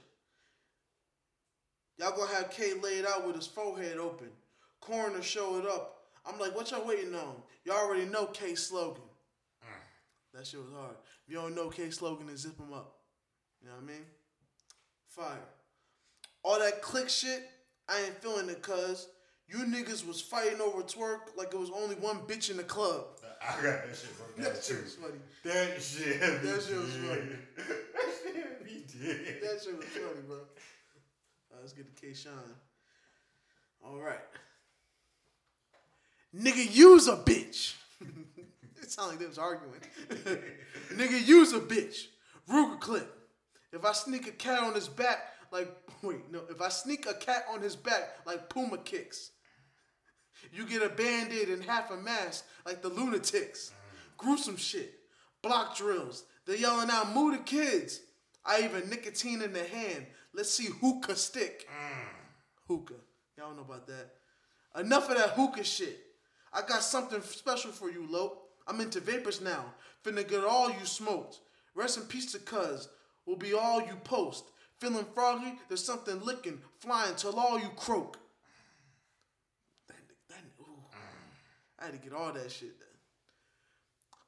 Y'all gonna have K laid out with his forehead open. Coroner showed up. I'm like, what y'all waiting on? Y'all already know K slogan. Mm. That shit was hard. If you don't know K slogan, then zip him up. You know what I mean? Fire. All that click shit, I ain't feeling it, cuz. You niggas was fighting over Twork like it was only one bitch in the club. I got that shit broke down That shit was funny. That shit. That shit was funny. that shit be dead. That shit was funny, bro. Alright, let's get to K Shine. All right. Nigga, use a bitch. it sounded like they was arguing. Nigga, use a bitch. Ruger clip. If I sneak a cat on his back, like wait, no. If I sneak a cat on his back, like Puma kicks. You get a band-aid and half a mask, like the lunatics. Gruesome shit. Block drills. They're yelling out, "Move the kids." I even nicotine in the hand. Let's see hookah stick. Mm. Hookah. Y'all don't know about that. Enough of that hookah shit. I got something special for you, Lope. I'm into vapors now. Finna get all you smoked. Rest in peace to cuz. Will be all you post. Feeling froggy? There's something licking, flying till all you croak. That, that, ooh. I had to get all that shit.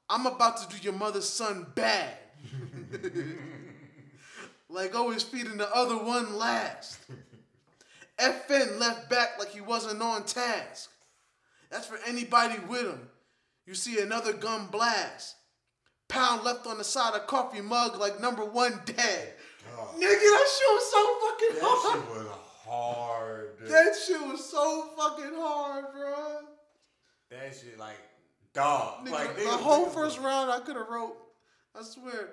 I'm about to do your mother's son bad. like oh, always feeding the other one last. FN left back like he wasn't on task. That's for anybody with him. You see another gun blast. Pound left on the side of coffee mug like number one dead. Oh. Nigga, that shit was so fucking That hard. shit was hard. That shit was so fucking hard, bro. That shit like dog. Nigga, like the whole first round I could have wrote. I swear.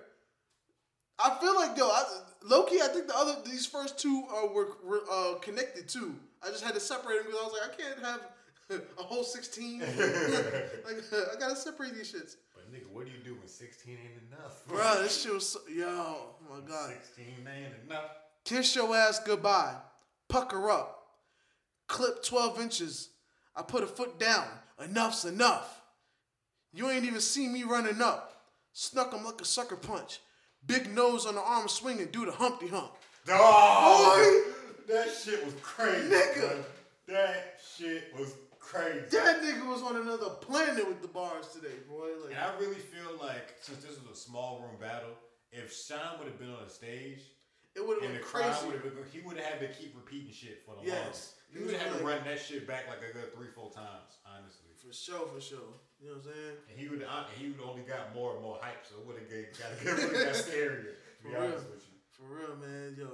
I feel like though, I, low key, I think the other these first two uh, were, were uh, connected too. I just had to separate them because I was like, I can't have a whole sixteen. like I gotta separate these shits. But nigga, what do you do when 16 ain't enough? Bro, this shit was so, yo, oh my god. 16 ain't enough. Kiss your ass goodbye. Pucker up. Clip 12 inches. I put a foot down. Enough's enough. You ain't even see me running up. Snuck him like a sucker punch. Big nose on the arm swinging, do the Humpty Hump. Dog. Boy. That shit was crazy. Nigga. bro. That shit was crazy. That nigga was on another planet with the bars today, boy. Like, And I really feel like since this was a small room battle, if Sean would have been on the stage it would have been crazy. would have been, he would have had to keep repeating shit for the Yes. longest. He would have had to run that shit back like a good three, four times, honestly. For sure, for sure. You know what I'm saying? And he would, he would only got more and more hype, so it would have got, got, got scarier. To be For honest real. with you. For real, man. Yo,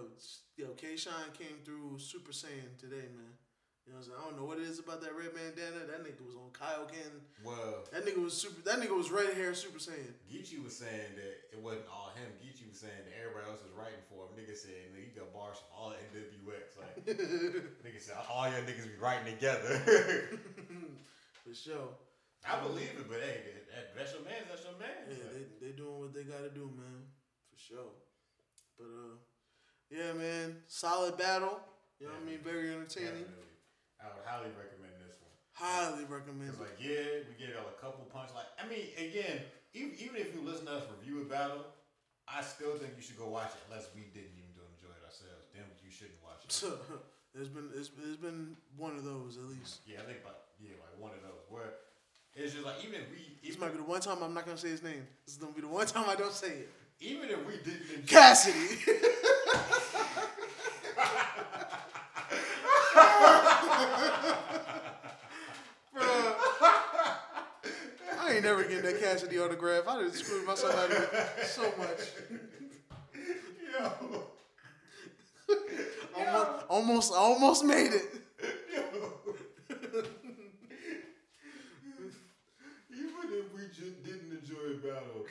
yo, K Shine came through Super Saiyan today, man. You know what I'm saying? I don't know what it is about that red bandana. That nigga was on Kaioken. Well, That nigga was super. That nigga was red hair Super Saiyan. Geechi was saying that it wasn't all him. Geechi was saying that everybody else was writing for him. Nigga said nigga, he got bars from all NWX. Like nigga said, all your niggas be writing together. For sure. I believe it, but hey, that, that, that's your man. That's your man. Yeah, they they doing what they gotta do, man. For sure. But uh, yeah, man. Solid battle. You know what I mean? Very entertaining. Definitely. I would highly recommend this one. Highly recommend It's like, yeah, we get a couple punch. Like, I mean, again, even, even if you listen to us review a battle, I still think you should go watch it unless we didn't even do enjoy it ourselves. Then you shouldn't watch it. So there's been it's, it's been one of those at least. Yeah, I think about yeah, like one of those where it's just like even if we This might be the one time I'm not gonna say his name. This is gonna be the one time I don't say it. even if we didn't enjoy Cassidy. I ain't never getting that Cassidy autograph. I done screwed myself out of it so much. yo, Almost, almost, almost made it. even if we just didn't enjoy a battle,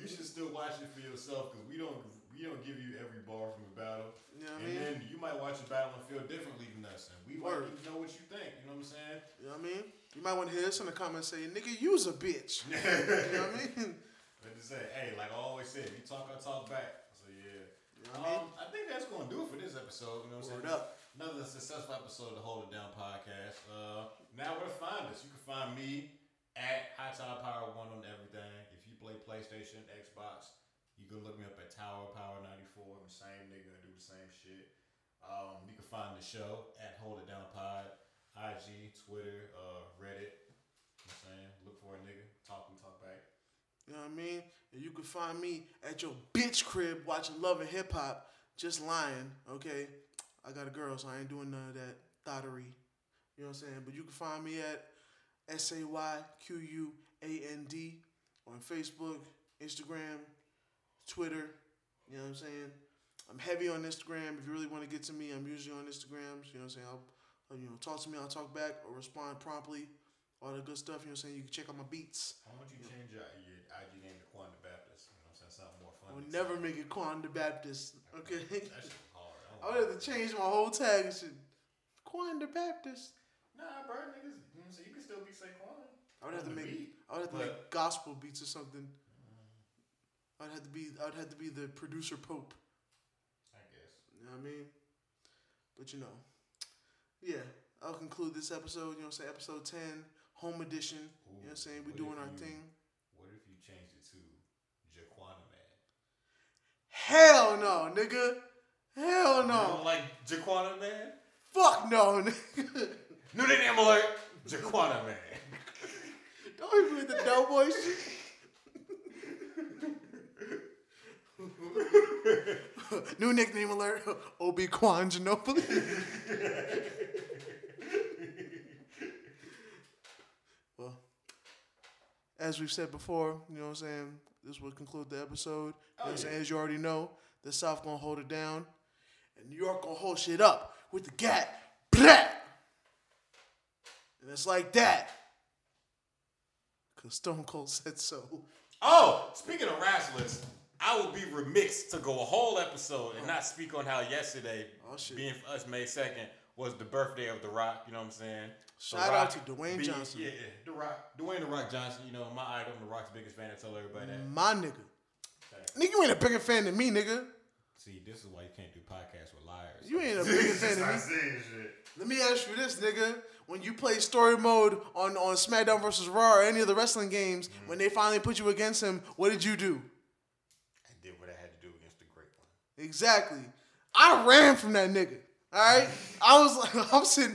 you should still watch it for yourself because we don't we don't give you every bar from a battle. You know what I and mean? then you might watch a battle and feel differently than us, and we might Word. need to know what you think. You know what I'm saying? You know what I mean? You might want to hear this in the comments say, nigga, you's a bitch. You know what I mean? But to say, hey, like I always say, you talk, I talk back. So yeah. You know what I mean? Um, I think that's gonna do it for this episode. You know what I'm Word saying? up. Another successful episode of the Hold It Down podcast. Uh, now where to find us? You can find me at High Tower Power One on everything. If you play PlayStation, Xbox, you can look me up at Tower Power 94. I'm the same nigga and do the same shit. Um, you can find the show at Hold It Down Pod, IG, Twitter, uh, Reddit. You know I'm saying? Look for a nigga. Talk, and talk back. You know what I mean? And you can find me at your bitch crib watching Love and Hip Hop, just lying, okay? I got a girl, so I ain't doing none of that thottery. You know what I'm saying? But you can find me at S A Y Q U A N D on Facebook, Instagram, Twitter. You know what I'm saying? I'm heavy on Instagram. If you really want to get to me, I'm usually on Instagram. You know what I'm saying? I'll, you know, talk to me. I'll talk back or respond promptly. All the good stuff. You know what I'm saying? You can check out my beats. Why don't you change your, your IG name to Quan the Baptist? You know what I'm saying? Something more fun. I would never make it Quan the Baptist. Okay. That shit hard. I would have to change my whole tag and shit. Quan the Baptist. Nah, bro, niggas. You what You can still be Saquon. I would have to make. beat, I would have to make gospel beats or something. Mm. I'd have to be. I'd have to be the producer pope. I guess. You know what I mean? But you know, yeah. I'll conclude this episode. You know, what I'm saying episode ten, home edition. you know, what I'm saying We're doing our you- thing. What if you changed it to Jaquana Man? Hell no, nigga. Hell You no. don't like Jaquana Man? Fuck no, nigga. New name alert, Jaquana Man. Don't me with the Doughboy shit. New nickname alert: Obi Quan Ginobili. As we've said before, you know what I'm saying. This will conclude the episode. You know Oh, saying? As you already know, the South gonna hold it down, and New York gonna hold shit up with the gat. Blah! And it's like that. Cause Stone Cold said so. Oh, speaking of wrestlers, I would be remiss to go a whole episode and oh. not speak on how yesterday, Oh, being for us May 2nd, was the birthday of The Rock. You know what I'm saying? The Shout out to Dwayne being- Johnson. Yeah, yeah, The Rock. Dwayne The Rock Johnson, you know, my idol. I'm The Rock's biggest fan. I tell everybody that. My nigga. Fact. Nigga, you ain't a bigger fan than me, nigga. See, this is why you can't do podcasts with liars. You ain't a bigger fan than me. saying shit. Let me ask you this, nigga. When you play story mode on, on SmackDown versus Raw or any of the wrestling games, Mm-hmm. when they finally put you against him, what did you do? I did what I had to do against the great one. Exactly. I ran from that nigga. All right. I was like, I'm sitting,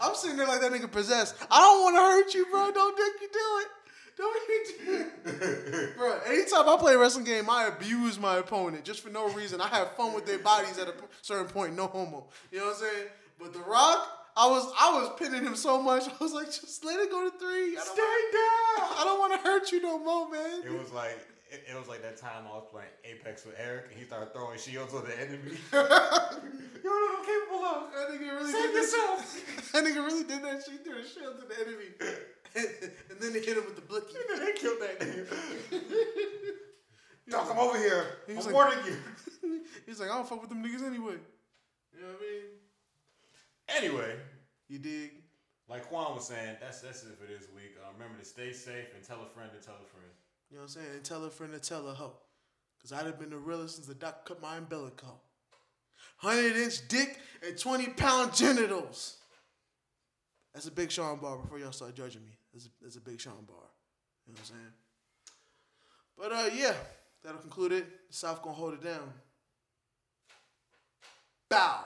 I'm sitting there like that nigga possessed. I don't want to hurt you, bro. Don't think you do it. Don't you do it, bro. Anytime I play a wrestling game, I abuse my opponent just for no reason. I have fun with their bodies at a certain point. No homo. You know what I'm saying? But The Rock, I was, I was pinning him so much. I was like, just let it go to three. I don't, down. I don't want to hurt you no more, man. It was like it, it was like that time I was playing Apex with Eric and he started throwing shields on the enemy. You're not capable of. That nigga really Save did that. yourself. That nigga really did that shit. Threw a shield to the enemy. and then they hit him with the blicky. they killed that nigga. Dog, come over here. He I'm like- warning you. He's like, I don't fuck with them niggas anyway. You know what I mean? Anyway, You dig? like Quan was saying, that's that's it for this week. Uh, remember to stay safe and tell a friend to tell a friend. You know what I'm saying? And tell a friend to tell a hoe. Because I'd have been the realest since the doc cut my umbilical. 100 inch dick and 20 pound genitals. That's a Big Sean bar before y'all start judging me. That's a, that's a Big Sean bar. You know what I'm saying? But uh, yeah, that'll conclude it. The South gonna hold it down. Bow.